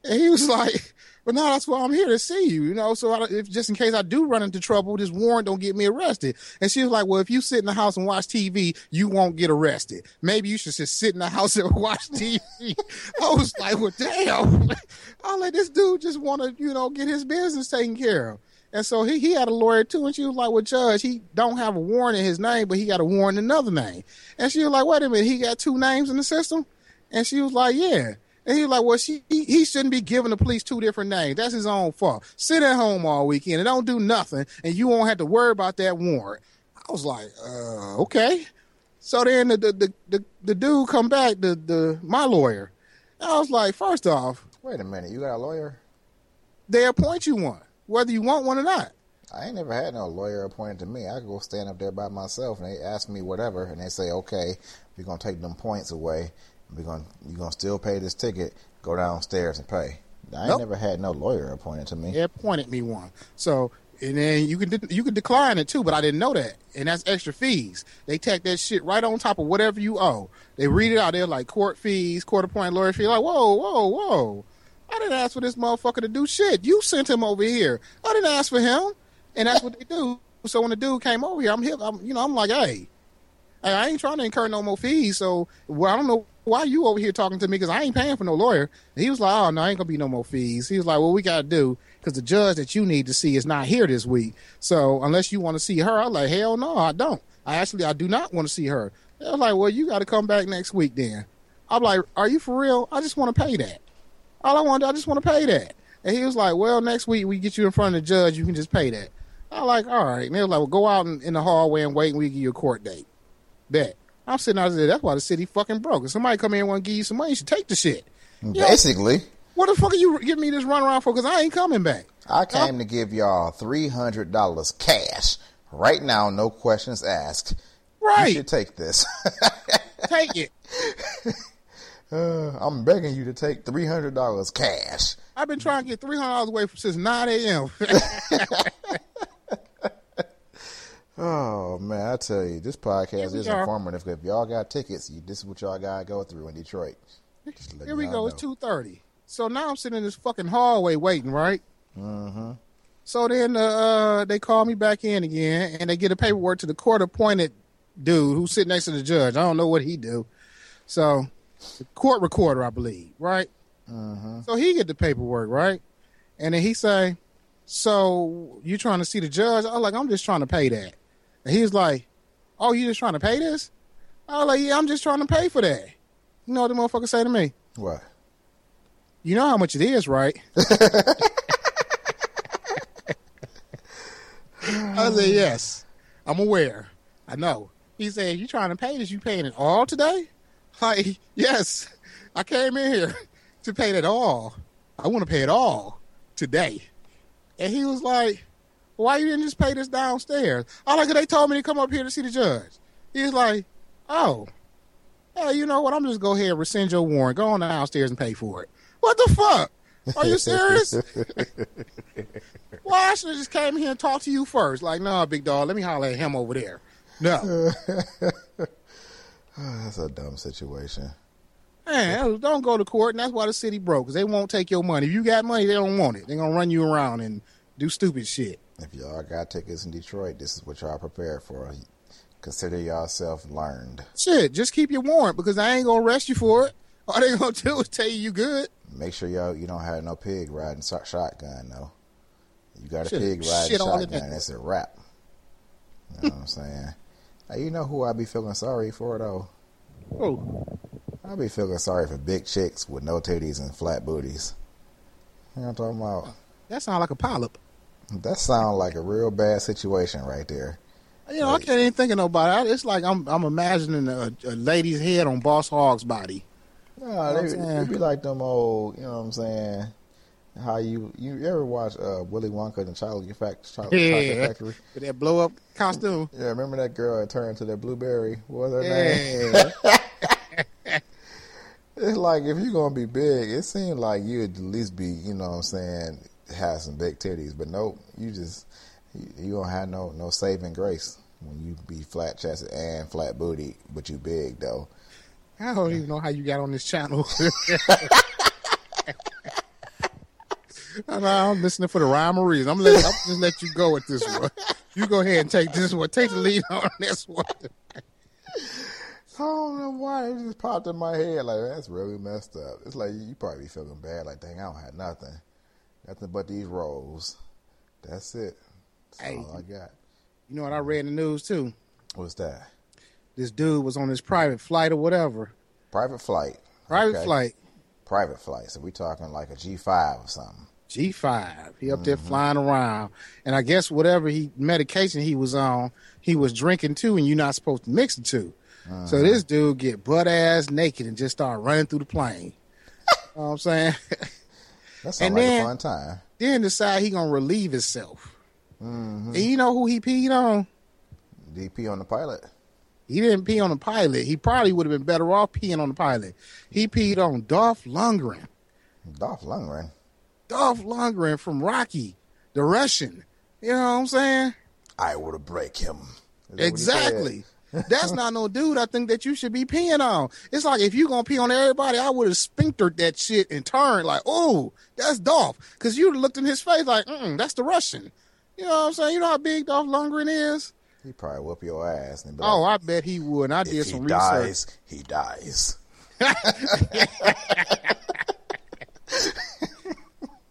And he was [LAUGHS] like, but no, that's why I'm here to see you, you know. So I, if just in case I do run into trouble, this warrant don't get me arrested. And she was like, well, if you sit in the house and watch TV, you won't get arrested. Maybe you should just sit in the [LAUGHS] house and watch TV. [LAUGHS] I was like, well, damn. I like this dude just want to, you know, get his business taken care of. And so he, he had a lawyer too, and she was like, "Well, Judge, he don't have a warrant in his name, but he got a warrant in another name." And she was like, "Wait a minute, he got two names in the system?" And she was like, "Yeah." And he was like, "Well, she he, he shouldn't be giving the police two different names. That's his own fault. Sit at home all weekend and don't do nothing, and you won't have to worry about that warrant." I was like, "Uh, okay." So then the the the, the, the dude come back, the the my lawyer. And I was like, first off, Wait a minute, you got a lawyer? they appoint you one, whether you want one or not. I ain't never had no lawyer appointed to me. I could go stand up there by myself, and they ask me whatever, and they say, "Okay, we're gonna take them points away. We're gonna you're gonna still pay this ticket. Go downstairs and pay." I ain't Nope. never had no lawyer appointed to me. They appointed me one. So and then you can you can decline it too, but I didn't know that, and that's extra fees. They tack that shit right on top of whatever you owe. They read it out there like court fees, court appointed lawyer fee. Like whoa, whoa, whoa! I didn't ask for this motherfucker to do shit. You sent him over here. I didn't ask for him, and that's what they do. So when the dude came over here, I'm here. I'm you know I'm like, hey, I ain't trying to incur no more fees. So well, I don't know why you over here talking to me because I ain't paying for no lawyer. And he was like, oh no, I ain't gonna be no more fees. He was like, well, we gotta do because the judge that you need to see is not here this week. So unless you want to see her, I'm like, hell no, I don't. I actually I do not want to see her. They was like, well, you got to come back next week then. I'm like, are you for real? I just want to pay that. All I want, I just want to pay that. And he was like, well, next week we get you in front of the judge. You can just pay that. I'm like, all right. And they was like, well, go out in, in the hallway and wait, and we give you a court date. Bet. I'm sitting out there. That's why the city fucking broke. If somebody come in and want to give you some money, you should take the shit. Basically, What the fuck are you giving me this runaround for? Because I ain't coming back. I came to give y'all three hundred dollars cash right now, no questions asked. Right. You should take this. Take it. [LAUGHS] Uh, I'm begging you to take three hundred dollars cash. I've been trying to get three hundred dollars away from since nine a.m. [LAUGHS] Oh man, I tell you, this podcast is are. informative. If y'all got tickets, you, this is what y'all gotta go through in Detroit. Here we go. know. It's two thirty. So now I'm sitting in this fucking hallway waiting, right? Mm-hmm. So then uh, they call me back in again, and they get a paperwork to the court appointed dude who's sitting next to the judge. I don't know what he do. So court recorder, I believe, right? Mm-hmm. So he get the paperwork, right? And then he say, "So you trying to see the judge?" I'm like, "I'm just trying to pay that." And he was like, "Oh, you just trying to pay this?" I was like, "Yeah, I'm just trying to pay for that." You know what the motherfucker say to me? What? You know how much it is, right? [LAUGHS] I said, yes, I'm aware. I know. He said, you trying to pay this? You paying it all today? [LAUGHS] Like, yes, I came in here to pay it all. I want to pay it all today. And he was like, why you didn't just pay this downstairs? I like, they told me to come up here to see the judge. He was like, oh, hey, you know what? I'm just go ahead and rescind your warrant. Go on downstairs and pay for it. What the fuck? Are you serious? Why I should have just came here and talked to you first. Like, nah, big dog, let me holler at him over there. No. [LAUGHS] Ah, that's a dumb situation. Man, don't go to court, and that's why the city broke, because they won't take your money. If you got money, they don't want it. They're going to run you around and do stupid shit. If y'all got tickets in Detroit, this is what y'all prepared for. Consider yourself learned. Shit, just keep your warrant, because I ain't going to arrest you for it. All they going [LAUGHS] to do is tell you you good. Make sure y'all you don't have no pig riding so- shotgun though. You got a Shit, pig riding shit shotgun, that's a wrap. You know what I'm saying? Hey, you know who I be feeling sorry for though? Who? I be feeling sorry for big chicks with no titties and flat booties. You know what I'm talking about? that sounds like a polyp. That sounds like a real bad situation right there. You know, I can't even think of nobody. It's like I'm I'm imagining a, a lady's head on Boss Hogg's body. No, what they, I'm they be like them old, you know what I'm saying? How you you ever watch uh, Willy Wonka and the Chocolate Fact- Chocolate [LAUGHS] Yeah. Factory? With that blow up costume. Yeah, remember that girl that turned to that blueberry? What was her name? [LAUGHS] It's like if you're gonna be big, it seemed like you'd at least be, you know what I'm saying, have some big titties. But nope, you just you, you don't have no no saving grace when you be flat chested and flat booty, but you big though. I don't even know how you got on this channel. [LAUGHS] I know, I'm listening for the rhyme or reason. I'm, let, I'm just let you go with this one. You go ahead and take this one. Take the lead [LAUGHS] on this one. I don't know why it just popped in my head like that's really messed up. It's like you probably be feeling bad, like dang, I don't have nothing, nothing but these rolls. That's it. That's Hey. all I got. You know what I read in the news too? What's that? This dude was on his private flight or whatever. Private flight. Private Okay. flight. Private flight. So we talking like a G five or something. G5. He up there flying around. And I guess whatever he medication he was on, he was drinking too, and you're not supposed to mix the 2 So this dude get butt ass naked and just start running through the plane. [LAUGHS] you know what I'm saying? [LAUGHS] That sounds And like then- a fun time. then decide he gonna relieve himself. Mm-hmm. And you know who he peed on? DP on the pilot. He didn't pee on the pilot. He probably would have been better off peeing on the pilot. He peed on Dolph Lundgren. Dolph Lundgren. Dolph Lundgren from Rocky, the Russian. You know what I'm saying? I would have break him. Is that what he Exactly. That's not no dude I think that you should be peeing on. It's like if you gonna pee on everybody, I would have sphinctered that shit and turned like, oh, that's Dolph. Because you looked in his face like, mm, that's the Russian. You know what I'm saying? You know how big Dolph Lundgren is? He probably whoop your ass. And be Oh, I bet he would. I did some he research. dies, he dies. [LAUGHS] [LAUGHS]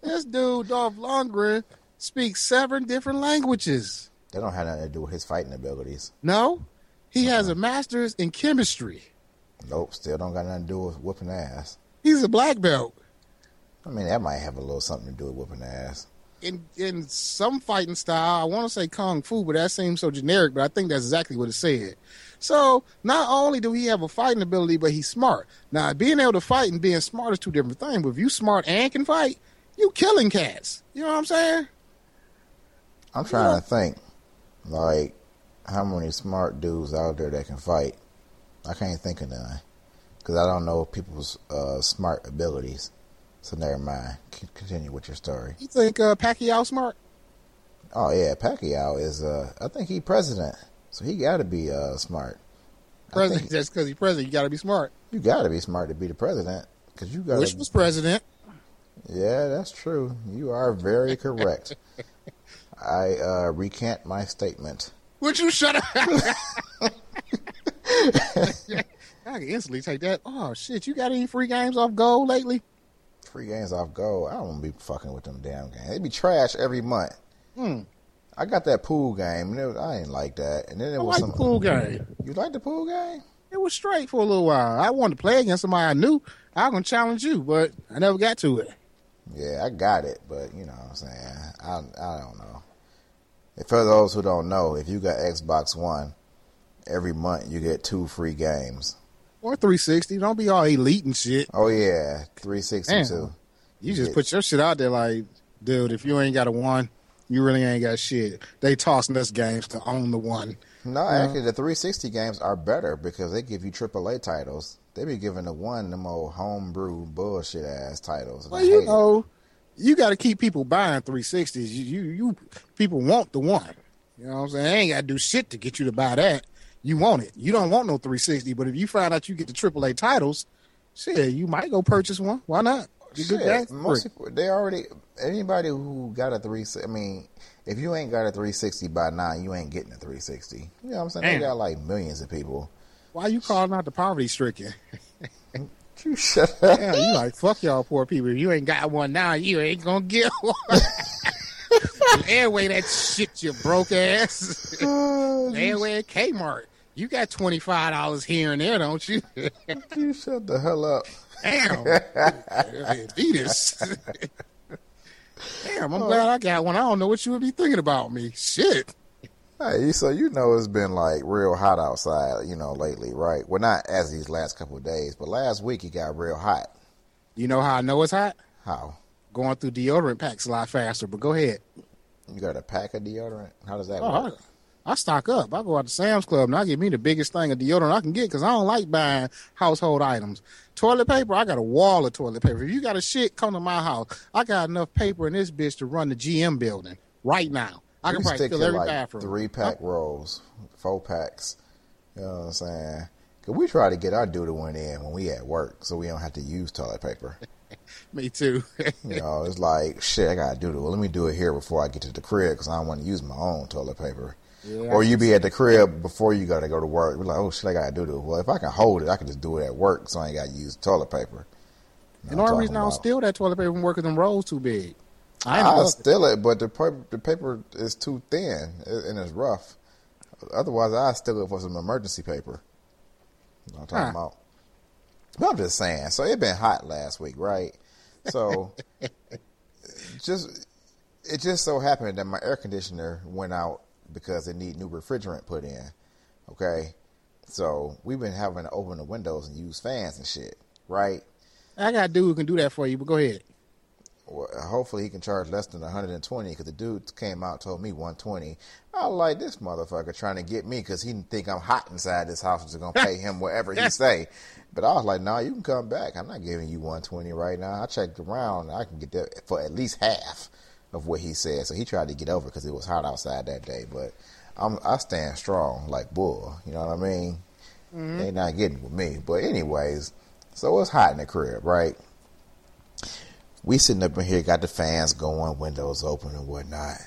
This dude, Dolph Lundgren, speaks seven different languages. That don't have nothing to do with his fighting abilities. No, he has a master's in chemistry. Nope, still don't got nothing to do with whooping ass. He's a black belt. I mean, that might have a little something to do with whooping ass. in in some fighting style, I want to say kung fu, but that seems so generic. But I think that's exactly what it said. So not only do he have a fighting ability, but he's smart. Now, being able to fight and being smart is two different things. But if you smart and can fight, you killing cats. You know what I'm saying? I'm trying Yeah. to think, like, how many smart dudes out there that can fight. I can't think of none because I don't know people's uh, smart abilities. So never mind. C- continue with your story. You think uh, Pacquiao smart? Oh yeah, Pacquiao is. Uh, I think he president, so he got to be uh, smart. President, just because he's president, you got to be smart. you got to be smart to be the president because you got. Bush was president. Yeah, that's true. You are very correct. [LAUGHS] I uh, recant my statement. Would you shut up? [LAUGHS] [LAUGHS] I can instantly take that. Oh shit! You got any free games off gold lately? Free games off gold. I don't wanna be fucking with them damn games. They be trash every month. Hmm. I got that pool game. And it was, I ain't like that. And then I it was like some. the pool game. You like the pool game? It was straight for a little while. I wanted to play against somebody I knew. I was gonna challenge you, but I never got to it. Yeah, I got it, but you know what I'm saying. I I don't know. For those who don't know, if you got Xbox One, every month you get two free games. Or 360. Don't be all elite and shit. Oh yeah, 360 Damn. too. You just Yeah. put your shit out there like, dude, if you ain't got a one, you really ain't got shit. They tossing us games to own the one. No, actually, the 360 games are better because they give you AAA titles. They be giving the one them old homebrew bullshit ass titles. Well, I you it. know, you got to keep people buying 360s. You, you, you, people want the one. You know what I'm saying? They ain't got to do shit to get you to buy that. You want it. You don't want no 360, but if you find out you get the AAA titles, shit, you might go purchase one. Why not? Good Shit, games most people, they already anybody who got a three. I mean, if you ain't got a 360 by now, you ain't getting a 360. You know what I'm saying? Damn. They got like millions of people. Why you calling out the poverty stricken? [LAUGHS] You shut up. Yeah, you like fuck y'all poor people. If you ain't got one now, you ain't gonna get one. [LAUGHS] [LAUGHS] Airway that shit, you broke ass. Oh, Airway at Kmart. You got twenty five dollars here and there, don't you? you shut the hell up. Damn, Adidas. Damn, I'm oh. glad I got one. I don't know what you would be thinking about me. Shit. Hey, so you know it's been like real hot outside, you know, lately, right? Well, not as these last couple of days, but last week it got real hot. You know how I know it's hot? How? Going through deodorant packs a lot faster. But go ahead. You got a pack of deodorant? How does that Oh, I, work? I stock up. I go out to Sam's Club and I get me the biggest thing of deodorant I can get because I don't like buying household items. Toilet paper, I got a wall of toilet paper. If you got a shit, come to my house. I got enough paper in this bitch to run the GM building right now. I can probably stick fill to every like bathroom. three pack rolls, four packs. You know what I'm saying? Cause we try to get our duty one in when we at work, so we don't have to use toilet paper. [LAUGHS] Me too. You know, it's like shit. I gotta do it. Well, let me do it here before I get to the crib because I don't want to use my own toilet paper. Yeah, or I you be at the crib before you gotta go to work. We're like, oh shit, I gotta do this. Well, if I can hold it, I can just do it at work, so I ain't gotta use toilet paper. You the know what only I'm reason I talking don't steal that toilet paper from work is them rolls too big. I ain't I above it. steal it, but the paper, the paper is too thin and it's rough. Otherwise, I steal it for some emergency paper. You know what I'm talking Huh. about. But I'm just saying. So it been hot last week, right? So [LAUGHS] just it just so happened that my air conditioner went out because it need new refrigerant put in. Okay, so we've been having to open the windows and use fans and shit, right? I got a dude who can do that for you, but go ahead. Well, hopefully he can charge less than 120 because the dude came out told me 120. I like, this motherfucker trying to get me because he didn't think I'm hot inside this house, going to pay him whatever he [LAUGHS] say. But I was like, nah, you can come back. I'm not giving you 120 right now. I checked around. I can get that for at least half of what he said. So he tried to get over because it was hot outside that day. But I'm, I stand strong like bull. You know what I mean? Mm-hmm. They not getting with me. But anyways, so it's hot in the crib, right? We sitting up in here, got the fans going, windows open and whatnot.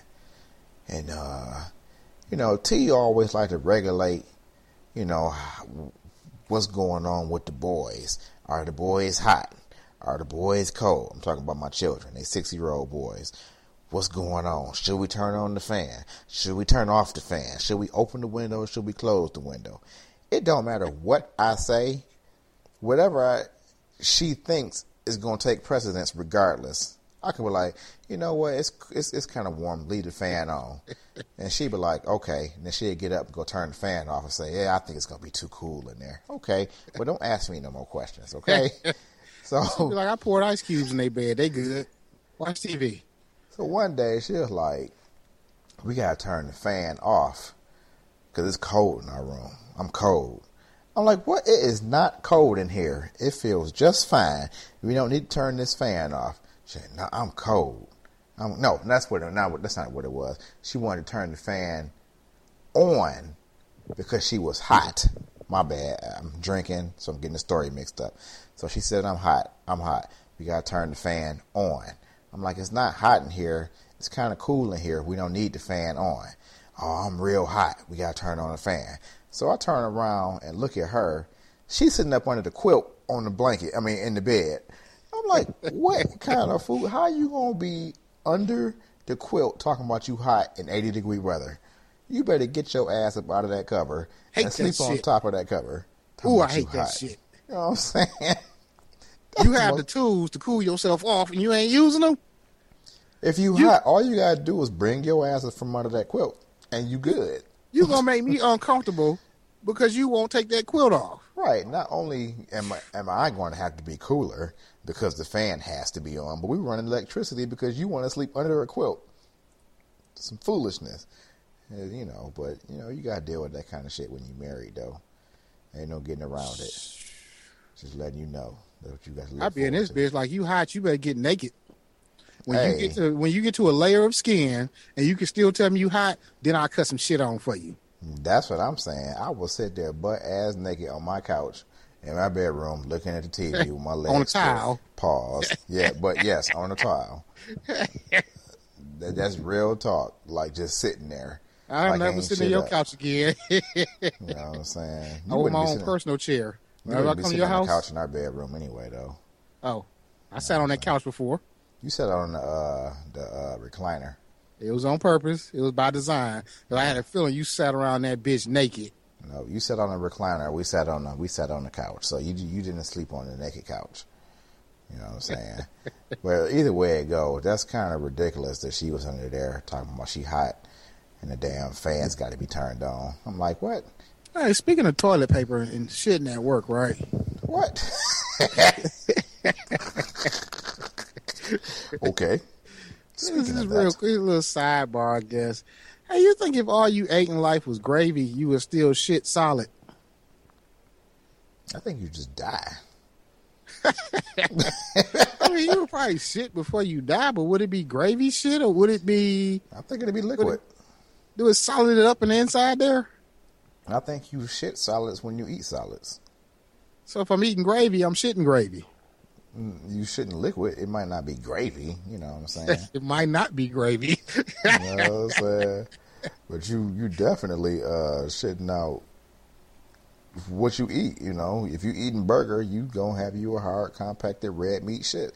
And, uh, you know, T always like to regulate, you know, what's going on with the boys. Are the boys hot? Are the boys cold? I'm talking about my children. They six year old boys. What's going on? Should we turn on the fan? Should we turn off the fan? Should we open the window? Should we close the window? It don't matter what I say. Whatever I, she thinks is going to take precedence regardless. I could be like, you know what, it's it's, it's kind of warm. Leave the fan on, [LAUGHS] and she'd be like, okay. And then she'd get up and go turn the fan off and say, yeah, I think it's gonna be too cool in there. Okay, but don't ask me no more questions. Okay. [LAUGHS] so like, I poured ice cubes in their bed. They good. Watch TV. So one day she was like, we gotta turn the fan off because it's cold in our room. I'm cold. I'm like, what? It is not cold in here. It feels just fine. We don't need to turn this fan off. She said, no, I'm cold. I'm, no, that's what. Not, that's not what it was. She wanted to turn the fan on because she was hot. My bad. I'm drinking, so I'm getting the story mixed up. So she said, I'm hot. I'm hot. We got to turn the fan on. I'm like, it's not hot in here. It's kind of cool in here. We don't need the fan on. Oh, I'm real hot. We got to turn on the fan. So I turn around and look at her. She's sitting up under the quilt on the blanket. I mean, in the bed. I'm like, what [LAUGHS] kind of food? How you gonna be under the quilt talking about you hot in 80 degree weather? You better get your ass up out of that cover hate and sleep on top of that cover. Ooh, I hate that hot. shit. You know what I'm saying? [LAUGHS] you have most... the tools to cool yourself off, and you ain't using them. If you, you hot, all you gotta do is bring your ass up from under that quilt, and you good. You gonna make me uncomfortable because you won't take that quilt off. Right. Not only am I, am I going to have to be cooler because the fan has to be on, but we're running electricity because you want to sleep under a quilt. Some foolishness, uh, you know. But you know, you got to deal with that kind of shit when you're married, though. Ain't no getting around it. Just letting you know that you got to. I be in this to. bitch like you hot. You better get naked. When hey. you get to when you get to a layer of skin and you can still tell me you hot, then I'll cut some shit on for you. That's what I'm saying. I will sit there butt ass naked on my couch in my bedroom looking at the TV [LAUGHS] with my legs on a tile. Pause. Yeah, but yes, on a tile. [LAUGHS] that, that's real talk. Like just sitting there. I'm like never sitting on your up. couch again. [LAUGHS] you know what I'm saying? You I want my own personal chair. You Whenever I come to your house, couch in our bedroom anyway, though. Oh, I sat on that couch before. You sat on the uh, the uh, recliner. It was on purpose. It was by design. But I had a feeling you sat around that bitch naked. No, you sat on a recliner. We sat on a we sat on the couch. So you you didn't sleep on the naked couch. You know what I'm saying? [LAUGHS] well, either way it goes, that's kind of ridiculous that she was under there talking about she hot and the damn fans got to be turned on. I'm like, what? Hey, speaking of toilet paper and shitting at work, right? What? [LAUGHS] [LAUGHS] okay. Speaking this is real quick, little sidebar, I guess. Hey, you think if all you ate in life was gravy, you would still shit solid? I think you just die. [LAUGHS] I mean, you would probably shit before you die, but would it be gravy shit or would it be? I think it'd be liquid. It, do it solid it up in the inside there? I think you shit solids when you eat solids. So if I'm eating gravy, I'm shitting gravy. You shouldn't liquid. It might not be gravy. You know what I'm saying? [LAUGHS] it might not be gravy. [LAUGHS] you know what I'm saying? But you you definitely uh shitting out what you eat. You know, if you eating burger, you gonna have you a hard compacted red meat shit.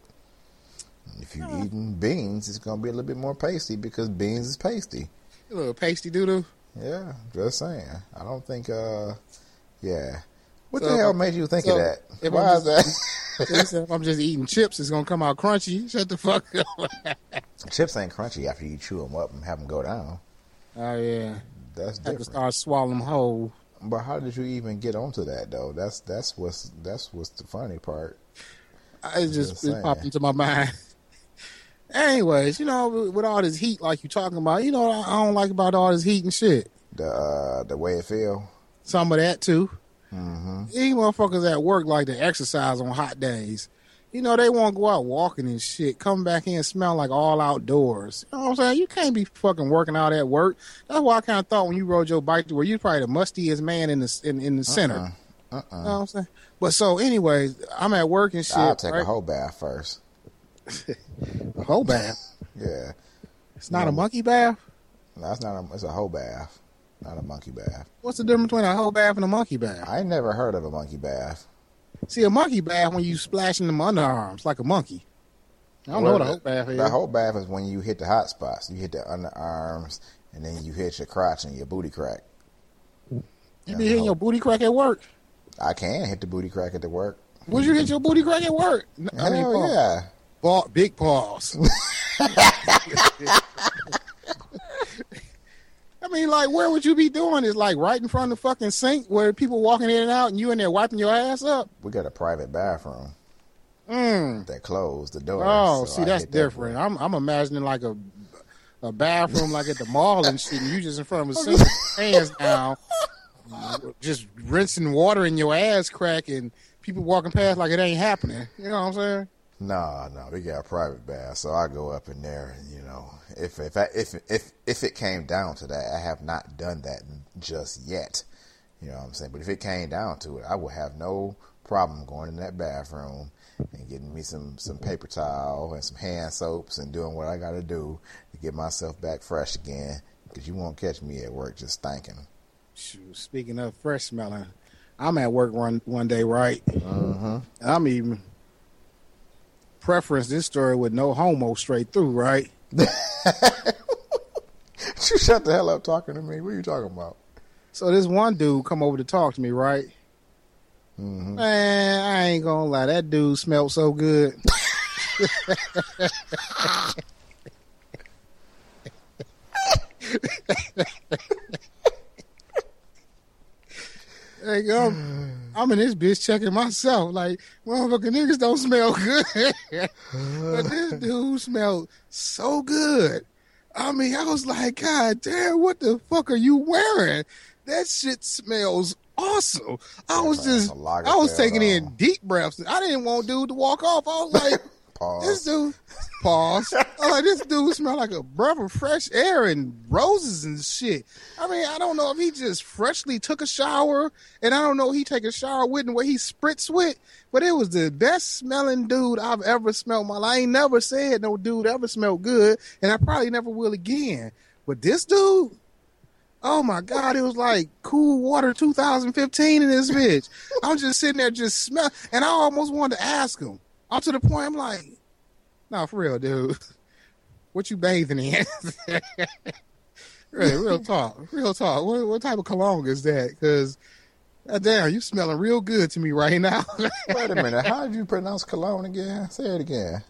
If you eating beans, it's gonna be a little bit more pasty because beans is pasty. A little pasty doodle. Yeah, just saying. I don't think. uh Yeah. What so the hell made you think so of that? If Why is that? [LAUGHS] if I'm just eating chips, it's gonna come out crunchy. Shut the fuck [LAUGHS] up. chips ain't crunchy after you chew them up and have them go down. Oh yeah, that's different. Have to start swallowing them whole. But how did you even get onto that though? That's that's what's that's what's the funny part. I just, just it popped into my mind. [LAUGHS] Anyways, you know, with with all this heat, like you're talking about, you know, what I don't like about all this heat and shit. The uh, the way it feel. Some of that too. Mm-hmm. These motherfuckers at work like to exercise on hot days. You know, they won't go out walking and shit. Come back in and smell like all outdoors. You know what I'm saying? You can't be fucking working out at work. That's why I kind of thought when you rode your bike to where you're probably the mustiest man in the in, in the center. Uh-uh. You know what I'm saying? But so, anyways, I'm at work and shit. I'll take right? a whole bath first. A whole bath. [LAUGHS] Yeah, It's not a monkey bath. that's not. A, it's a whole bath, not a monkey bath. What's the difference between a whole bath and a monkey bath? I never heard of a monkey bath. See, a monkey bath when you splashing them underarms like a monkey. I don't know what a whole bath is. The whole bath is when you hit the hot spots. You hit the underarms, and then you hit your crotch and your booty crack. you be hitting your booty crack at work. I can hit the booty crack at the work. Would you hit your booty crack at work? N- I mean, Hell yeah. Paw- big paws. [LAUGHS] I mean, like, where would you be doing? Is like right in front of the fucking sink where people walking in and out, and you in there wiping your ass up. We got a private bathroom Mm. that closed the door. Oh, so see, I that's hit that different. I'm I'm imagining like a a bathroom like at the mall and shit. And you just in front of a [LAUGHS] sink, with your hands down, just rinsing water in your ass crack, and people walking past like it ain't happening. You know what I'm saying? No, nah, we got a private bath, so I go up in there, and you know, if if I, if if if it came down to that, I have not done that just yet. You know what I'm saying? But if it came down to it, I would have no problem going in that bathroom and getting me some some paper towel and some hand soaps and doing what I got to do to get myself back fresh again. Because you won't catch me at work just stinking. Shoot, speaking of fresh smelling, I'm at work one one day, right? And I'm even preference this story with no homo straight through, right? [LAUGHS] you shut the hell up talking to me. What are you talking about? So this one dude come over to talk to me, right? Mm-hmm. Man, I ain't gonna lie, that dude smelled so good. [LAUGHS] Like, I'm, [SIGHS] [LAUGHS] I'm in this bitch checking myself. Like, motherfucking niggas don't smell good. but this dude smelled so good. I mean, I was like, God damn, what the fuck are you wearing? That shit smells awesome. I was man, just, I was taking in deep breaths. I didn't want dude to walk off. I was like, [LAUGHS] Pause. this dude, pause. I was like, this dude smell like a breath of fresh air and roses and shit. I mean, I don't know if he just freshly took a shower, and I don't know he take a shower with and where he spritz with, but it was the best smelling dude I've ever smelled. My life. I ain't never said no dude ever smelled good, and I probably never will again. But this dude, oh my god, it was like cool water 2015 in this bitch. I'm just sitting there, just smell, and I almost wanted to ask him. Up to the point, I'm like, nah, for real, dude. [LAUGHS] What you bathing in? [LAUGHS] real, real [LAUGHS] talk. Real talk. What, what type of cologne is that? Because, uh, damn, you smelling real good to me right now. Wait a minute. How did you pronounce cologne again? Say it again.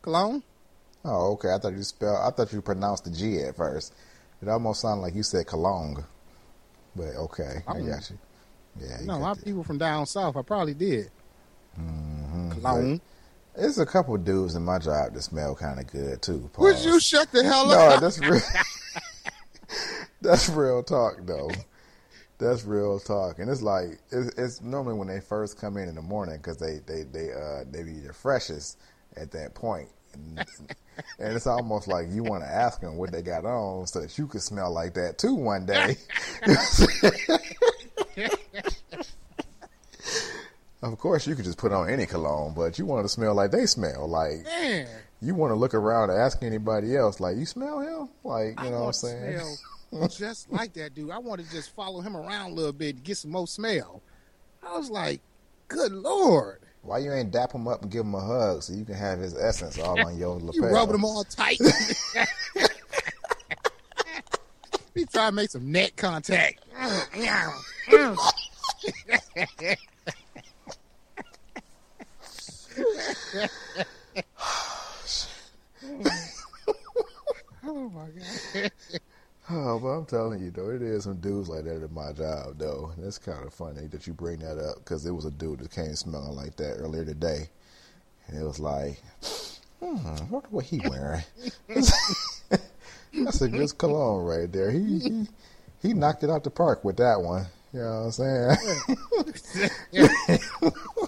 cologne? Oh, okay. I thought you spelled. I thought you pronounced the G at first. It almost sounded like you said cologne. But okay, I I'm- got you. Yeah, you No, a lot of people from down south, I probably did. Mhm. Cologne. There's a couple dudes in my job that smell kind of good too. Would you shut the hell up? No, that's real. [LAUGHS] that's real talk, though. That's real talk, and it's like it's, it's normally when they first come in in the morning because they they they uh they be the freshest at that point, and, and it's almost like you want to ask them what they got on so that you could smell like that too one day. [LAUGHS] [LAUGHS] of course, you could just put on any cologne, but you want to smell like they smell. Like Man, you want to look around and ask anybody else, like, you smell him? Like, you I know what I'm saying? smell [LAUGHS] just like that dude. I want to just follow him around a little bit to get some more smell. I was like, good lord. Why you ain't dap him up and give him a hug so you can have his essence all on your [LAUGHS] lapel? You rubbing them all tight. [LAUGHS] he trying to make some neck contact. Oh my god. Oh, but I'm telling you though, it is some dudes like that at my job though. And it's kind of funny that you bring that up because there was a dude that came smelling like that earlier today, and it was like, Hmm, wonder what he wearing. That's a good cologne right there. He, he he knocked it out the park with that one. You know what I'm saying? [LAUGHS] [LAUGHS]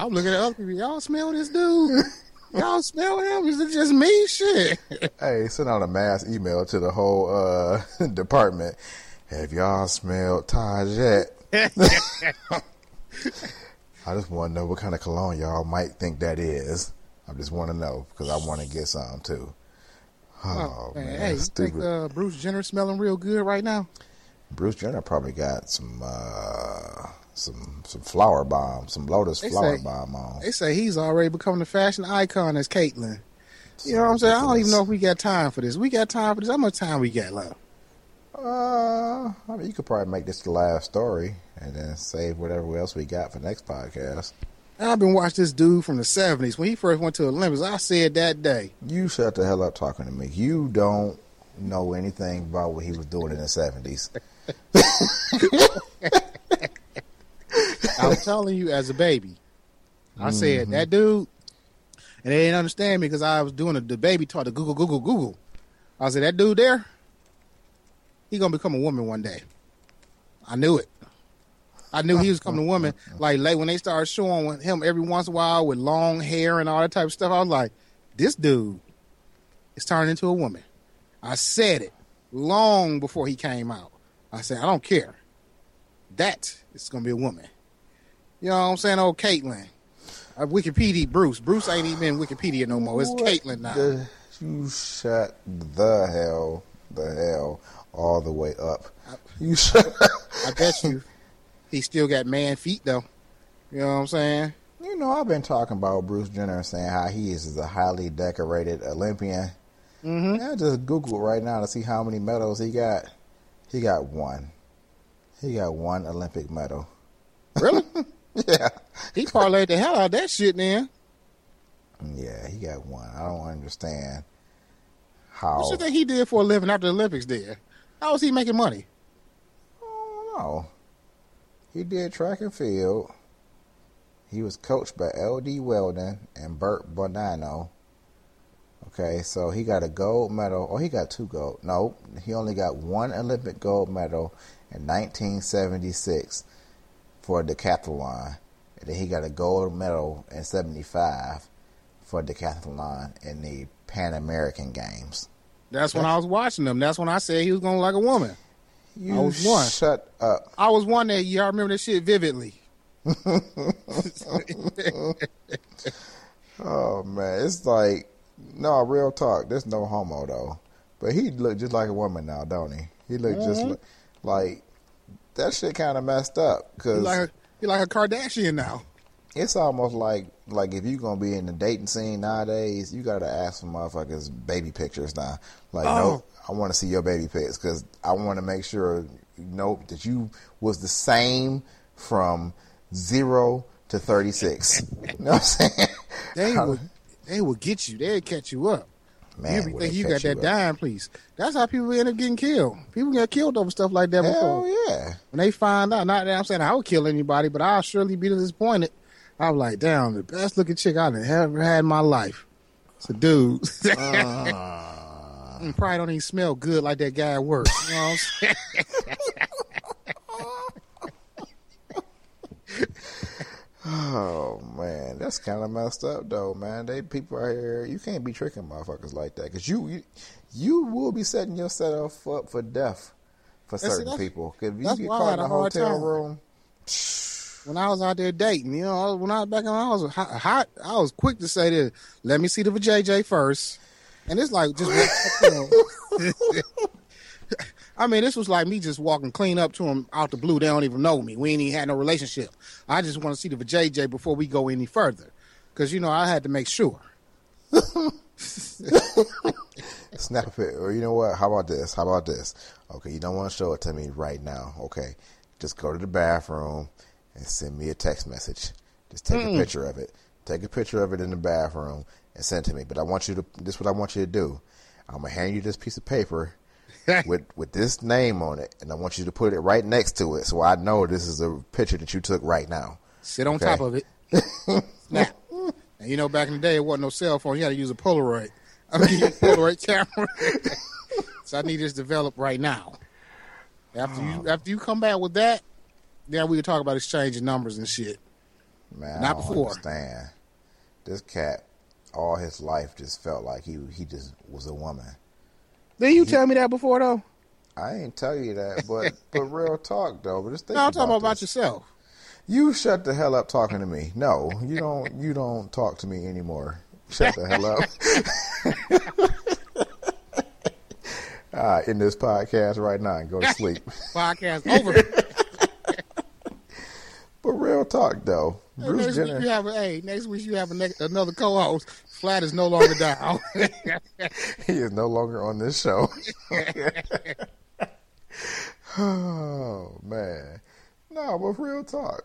I'm looking at other people. Y'all smell this dude? [LAUGHS] Y'all smell him? Is it just me? Shit. hey, send out a mass email to the whole uh, [LAUGHS] department. Have y'all smelled Taj yet? [LAUGHS] I just want to know what kind of cologne y'all might think that is. I just want to know because I want to get some too. Oh, man, Hey, you think uh, Bruce Jenner smelling real good right now? Bruce Jenner probably got some uh, some some Flowerbomb, some lotus They flower say- bomb on. They say he's already becoming a fashion icon as Caitlyn. You know what I'm saying? I don't even know if we got time for this. We got time for this. How much time we got left? Uh, I mean, you could probably make this the last story and then save whatever else we got for next podcast. I've been watching this dude from the 70s. When he first went to Olympus, I said that day. You shut the hell up talking to me. You don't know anything about what he was doing in the seventies. [LAUGHS] [LAUGHS] I'm telling you, as a baby, I said Mm-hmm. that dude, and they didn't understand me because I was doing a, the baby talk to Google, Google, Google. I said that dude there, he gonna become a woman one day. I knew it. I knew he was coming a woman. Like late when they started showing him every once in a while with long hair and all that type of stuff, I was like, this dude is turning into a woman. I said it long before he came out. I said, I don't care. That is gonna be a woman. You know what I'm saying? Oh, Caitlyn. Uh, Wikipedia Bruce. Bruce ain't even in Wikipedia no more. It's What Caitlyn now. the- you shut the hell, the hell, all the way up. You shut. [LAUGHS] I bet you he still got man feet though. You know what I'm saying? You know, I've been talking about Bruce Jenner and saying how he is a highly decorated Olympian. Mm-hmm. I just Google right now to see how many medals he got. He got one. He got one Olympic medal. Really? [LAUGHS] Yeah. he parlayed the hell out of that shit then. Yeah, he got one. I don't understand how. What you think he did for a living after the Olympics did? How was he making money? Oh don't. He did track and field. He was coached by L.D. Weldon and Bert Bonanno. Okay, so he got a gold medal. Oh, he got two gold. No, he only got one Olympic gold medal in 1976 for decathlon. And then he got a gold medal in 75 for decathlon in the Pan American Games. That's when I was watching them. That's when I said he was gonna like a woman. You I was one. shut up. I was one that year. I remember that shit vividly. [LAUGHS] Oh man, it's like no real talk. There's no homo though, but he look just like a woman now, don't he? He look just Mm-hmm. li- like that shit kind of messed up because like a, like a Kardashian now. it's almost like like if you're gonna be in the dating scene nowadays, you gotta ask for motherfuckers baby pictures now. Like Oh. no, I want to see your baby pics because I want to make sure you know that you was the same from zero to thirty six. [LAUGHS] you know what I'm saying? They [LAUGHS] would they would get you. They'd catch you up. Man, you think you got that up. dime please. That's how people end up getting killed. People get killed over stuff like that Hell before. yeah. When they find out, not that I'm saying I would kill anybody, but I'll surely be disappointed. I was like, damn, the best looking chick I've ever had in my life. It's a dude. [LAUGHS] Mm, Probably don't even smell good like that guy at work. You know [LAUGHS] what I'm saying? Oh man, that's kind of messed up though, man. They people out here, you can't be tricking motherfuckers like that because you, you you will be setting yourself up for death for see, certain that's- people. If you get caught in a hotel time. room, [SIGHS] when I was out there dating, you know, when I was back when I was hot, hot I was quick to say this. Let me see the JJ first, and it's like just. [LAUGHS] you [LAUGHS] know. I mean, this was like me just walking clean up to him out the blue. They don't even know me. We ain't even had no relationship. I just want to see the JJ before we go any further, because you know I had to make sure. [LAUGHS] snap it. Or you know what? How about this? How about this? Okay, you don't want to show it to me right now. Okay, just go to the bathroom and send me a text message. Just take a mm. picture of it. Take a picture of it in the bathroom and send it to me. But I want you to. This is what I want you to do. I'm gonna hand you this piece of paper [LAUGHS] with with this name on it, and I want you to put it right next to it, so I know this is a picture that you took right now. Sit on Okay. top of it. [LAUGHS] Snap. And you know, back in the day, it wasn't no cell phone. You had to use a Polaroid. [LAUGHS] I mean, Polaroid camera. so I need this developed right now. After you oh. after you come back with that, then we can talk about exchanging numbers and shit. Man, Not before. understand. This cat, all his life, just felt like he he just was a woman. Didn't you tell me that before though? I ain't tell you that, but [LAUGHS] but real talk though. But just think No, I'm talking about, about yourself. You shut the hell up talking to me. No, you don't. You don't talk to me anymore. Shut the hell up. [LAUGHS] [LAUGHS] Right, in this podcast right now and go to sleep. Podcast over. But real talk though, Bruce next week Jenner. you have a, hey, next week you have a ne- another co-host. Flat is no longer down. [LAUGHS] he is no longer on this show. [LAUGHS] oh man, no, but real talk.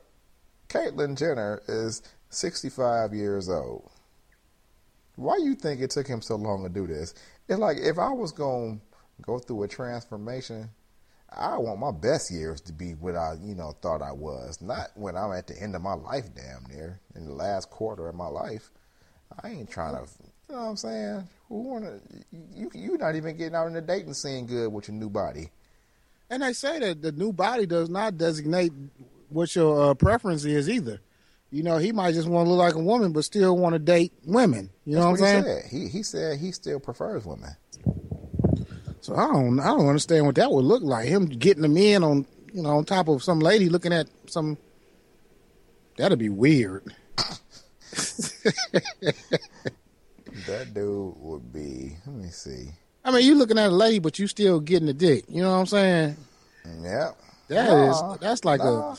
Caitlyn Jenner is 65 years old. Why you think it took him so long to do this? It's like if I was going to go through a transformation, I want my best years to be what I, you know, thought I was. Not when I'm at the end of my life, damn near in the last quarter of my life. I ain't trying to, you know what I'm saying? Who wanna? You you not even getting out in the dating scene good with your new body. and they say that the new body does not designate what your uh, preference is either. You know, he might just want to look like a woman, but still want to date women. You know That's what I'm what saying? said. He he said he still prefers women. So I don't, I don't understand what that would look like. Him getting them in on, you know, on top of some lady looking at some. That'd be weird. [LAUGHS] That dude would be. Let me see. I mean, you looking at a lady, but you still getting the dick. You know what I'm saying? Yeah. That Nah, is that's like nah.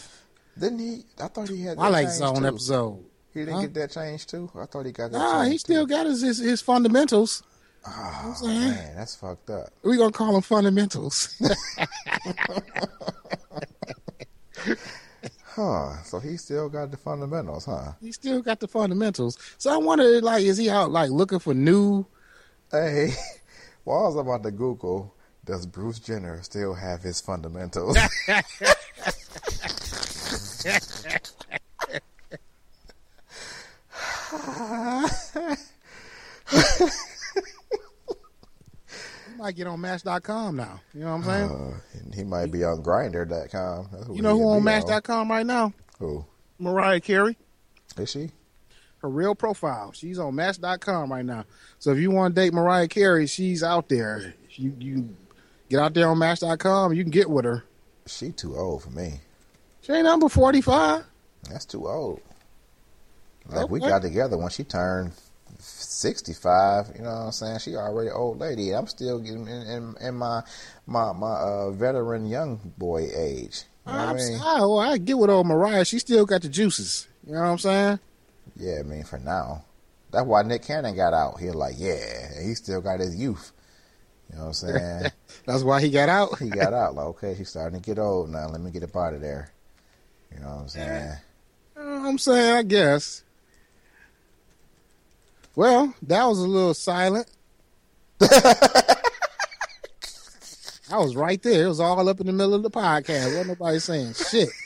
Didn't he? I thought he had. a Twilight changed Zone too. episode. He didn't Huh? get that change too. I thought he got that. Nah, he still too. got his his, his fundamentals. Oh saying? man, that's fucked up. We gonna call them fundamentals. [LAUGHS] Huh? So he still got the fundamentals, huh? he still got the fundamentals. So I wonder, like, is he out like looking for new? Hey, [LAUGHS] while I was about to Google, does Bruce Jenner still have his fundamentals? [LAUGHS] Might get on Match.com now. You know what I'm saying? uh, and he might be on Grindr.com. You know who on Match.com right now? Who Mariah Carey. is she? Her real profile. She's on Match.com right now. So if you want to date Mariah Carey, she's out there. You you get out there on Match.com. And you can get with her. She too old for me. She ain't number forty five. That's too old. Like we got together when she turned sixty-five. You know what I'm saying? She already old lady. I'm still getting in, in, in my my my uh, veteran young boy age. You know what I I'm mean? well, I get with old Mariah. She still got the juices. You know what I'm saying? Yeah, I mean for now. That's why Nick Cannon got out. He like, yeah, he still got his youth. You know what I'm saying? [LAUGHS] That's why he got out. he got out. Like, okay, she's starting to get old now. Let me get up out of there. You know what I'm saying? [LAUGHS] I'm saying, I guess. Well, that was a little silent. [LAUGHS] I was right there. It was all up in the middle of the podcast. Wasn't nobody saying shit. [LAUGHS]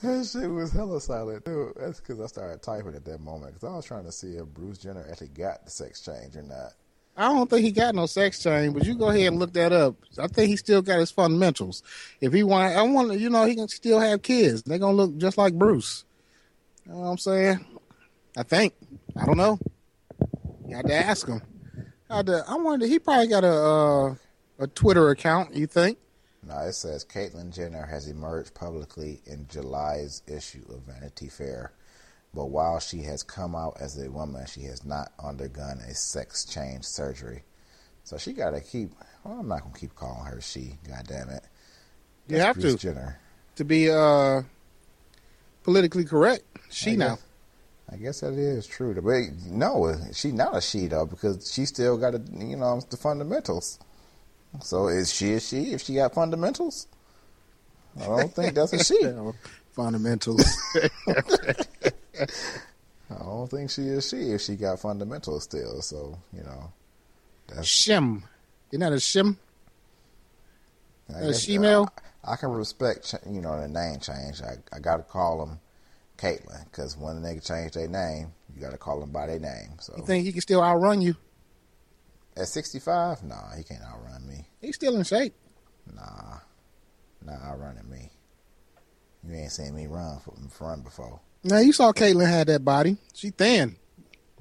That shit was hella silent, dude. That's because I started typing at that moment because I was trying to see if Bruce Jenner actually got the sex change or not. I don't think he got no sex change, but you go ahead and look that up. I think he still got his fundamentals. If he want, I want, to, you know, he can still have kids. They're gonna look just like Bruce. You know what I'm saying? I think. I don't know. You have to ask him. I, had to, I wonder. He probably got a uh, a Twitter account. You think? No, it says Caitlyn Jenner has emerged publicly in July's issue of Vanity Fair, but while she has come out as a woman, she has not undergone a sex change surgery. So she got to keep. Well, I'm not gonna keep calling her she. God damn it. You have Bruce to Jenner. to be uh politically correct. She I now. guess- I guess that is true. But no, she not a she though because she still got a, you know the fundamentals. So is she a she if she got fundamentals? I don't think that's a she. [LAUGHS] Fundamentals. [LAUGHS] I don't think she is she if she got fundamentals still. So you know, that's shim. Isn't that a shim? I A guess- uh, she-male? I, I can respect you know the name change. I I got to call them Caitlyn, because when a nigga change their name, you got to call them by their name. So You think he can still outrun you? at 65, nah, he can't outrun me. He's still in shape. Nah, not outrunning me. You ain't seen me run from front before. Now you saw Caitlyn had that body. She thin.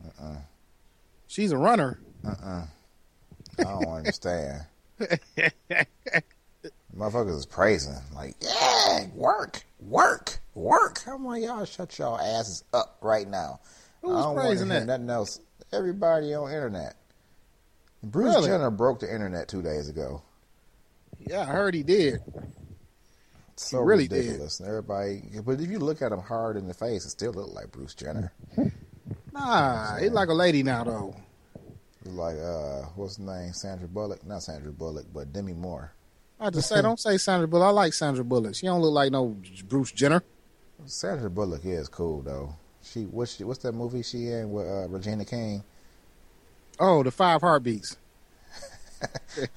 Uh-uh. She's a runner. Uh-uh. I don't [LAUGHS] understand. [LAUGHS] Motherfuckers is praising. Like, yeah, work, work, work. I'm like, y'all shut y'all asses up right now. Who's I don't praising that? Nothing else. Everybody on internet. Bruce Really? Jenner broke the internet two days ago. Yeah, I heard he did. So He really did. ridiculous. And everybody, but if you look at him hard in the face, it still look like Bruce Jenner. Nah, he's like a lady now though. Like, uh, what's his name? Sandra Bullock? Not Sandra Bullock, but Demi Moore. I just say, don't say Sandra Bullock. I like Sandra Bullock. She don't look like no Bruce Jenner. Sandra Bullock is cool though. She what's she, what's that movie she in with uh, Regina King? Oh, the Five Heartbeats. [LAUGHS]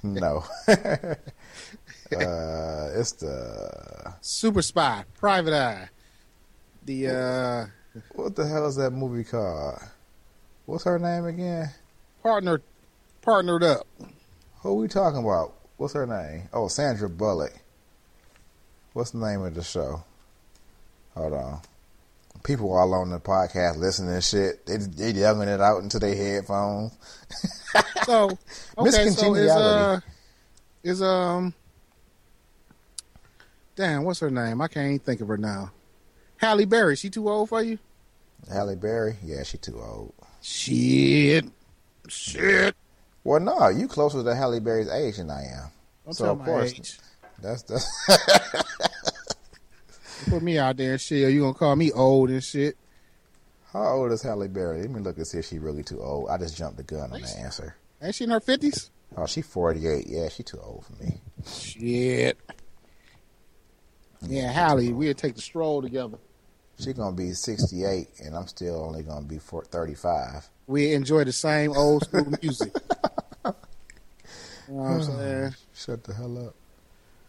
No. [LAUGHS] uh, it's the Super Spy, Private Eye. The uh, what the hell is that movie called? What's her name again? partner, partnered up. Who we talking about? What's her name? Oh, Sandra Bullock. What's the name of the show? Hold on. People all on the podcast listening to shit. They they yelling it out into their headphones. [LAUGHS] So okay, so is uh, is um, damn, what's her name? I can't even think of her now. Halle Berry. She too old for you? Halle Berry? Yeah, she too old. Shit, shit. Well, no, you closer to Halle Berry's age than I am. Don't So, tell of my course- age. That's that's [LAUGHS] Put me out there and shit. Or you gonna call me old and shit? how old is Halle Berry? Let me look and see if she really too old. I just jumped the gun on that answer. Ain't she in her fifties? Oh, she forty eight. Yeah, she too old for me. Shit. Yeah, Halle, we'll take the stroll together. She gonna be sixty eight, and I'm still only gonna be thirty five. We enjoy the same old school [LAUGHS] music. You know what I'm saying? [SIGHS] Shut the hell up.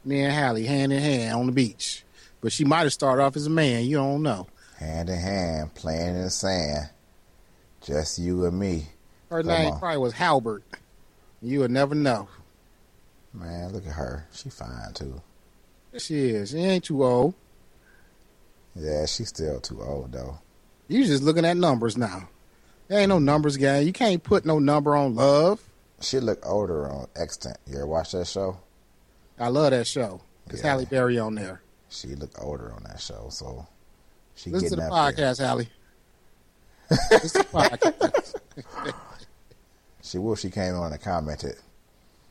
Me and Halle hand in hand on the beach. But she might have started off as a man. You don't know. Hand in hand, playing in the sand. Just you and me. Her Come name on. probably was Halbert. You would never know. Man, look at her. She fine too. She is. She ain't too old. Yeah, she's still too old though. You just looking at numbers now. There ain't no numbers game. You can't put no number on love. She look older on Extant. You ever watch that show? I love that show. It's Yeah. Halle Berry on there. She look older on that show, so she Listen to the up there. podcast, Halle. [LAUGHS] Listen to the podcast. She wish she came on and commented.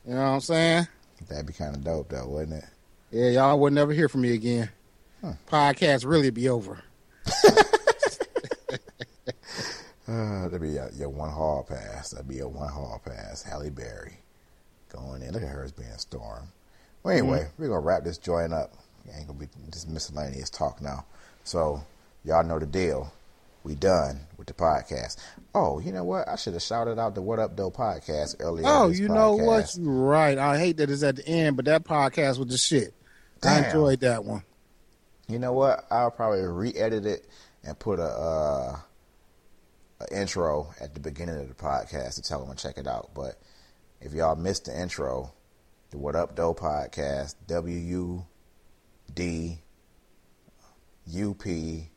You know what I'm saying? That'd be kind of dope, though, wouldn't it? Yeah, y'all would never hear from me again. Huh. Podcast really be over. [LAUGHS] Uh, that'd be your, your one hall pass. That'd be your one hall pass. Halle Berry going in. Look at her as being storm. Well, anyway, we're gonna wrap this joint up. Ain't gonna be just miscellaneous talk now. So y'all know the deal. We done with the podcast. Oh, you know what? I should have shouted out the What Up Doe podcast earlier. Oh, you know what? You're right. I hate that it's at the end, but that podcast was the shit. I enjoyed that one. You know what? I'll probably re-edit it and put a, uh, a intro at the beginning of the podcast to tell them to check it out. But if y'all missed the intro, the What Up Doe podcast, W U D U P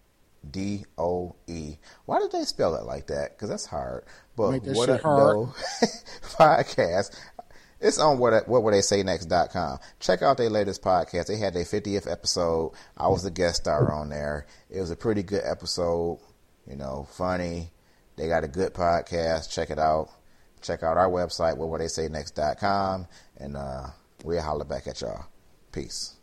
D O E. Why did they spell it like that? Because that's hard. But Make What Up. Doe [LAUGHS] podcast. It's on what what would they say next.com. Check out their latest podcast. They had their 50th episode. I was the guest star on there. It was a pretty good episode. You know, funny. They got a good podcast. Check it out. Check out our website, what would they say next.com. And uh, we'll holler back at y'all. Peace.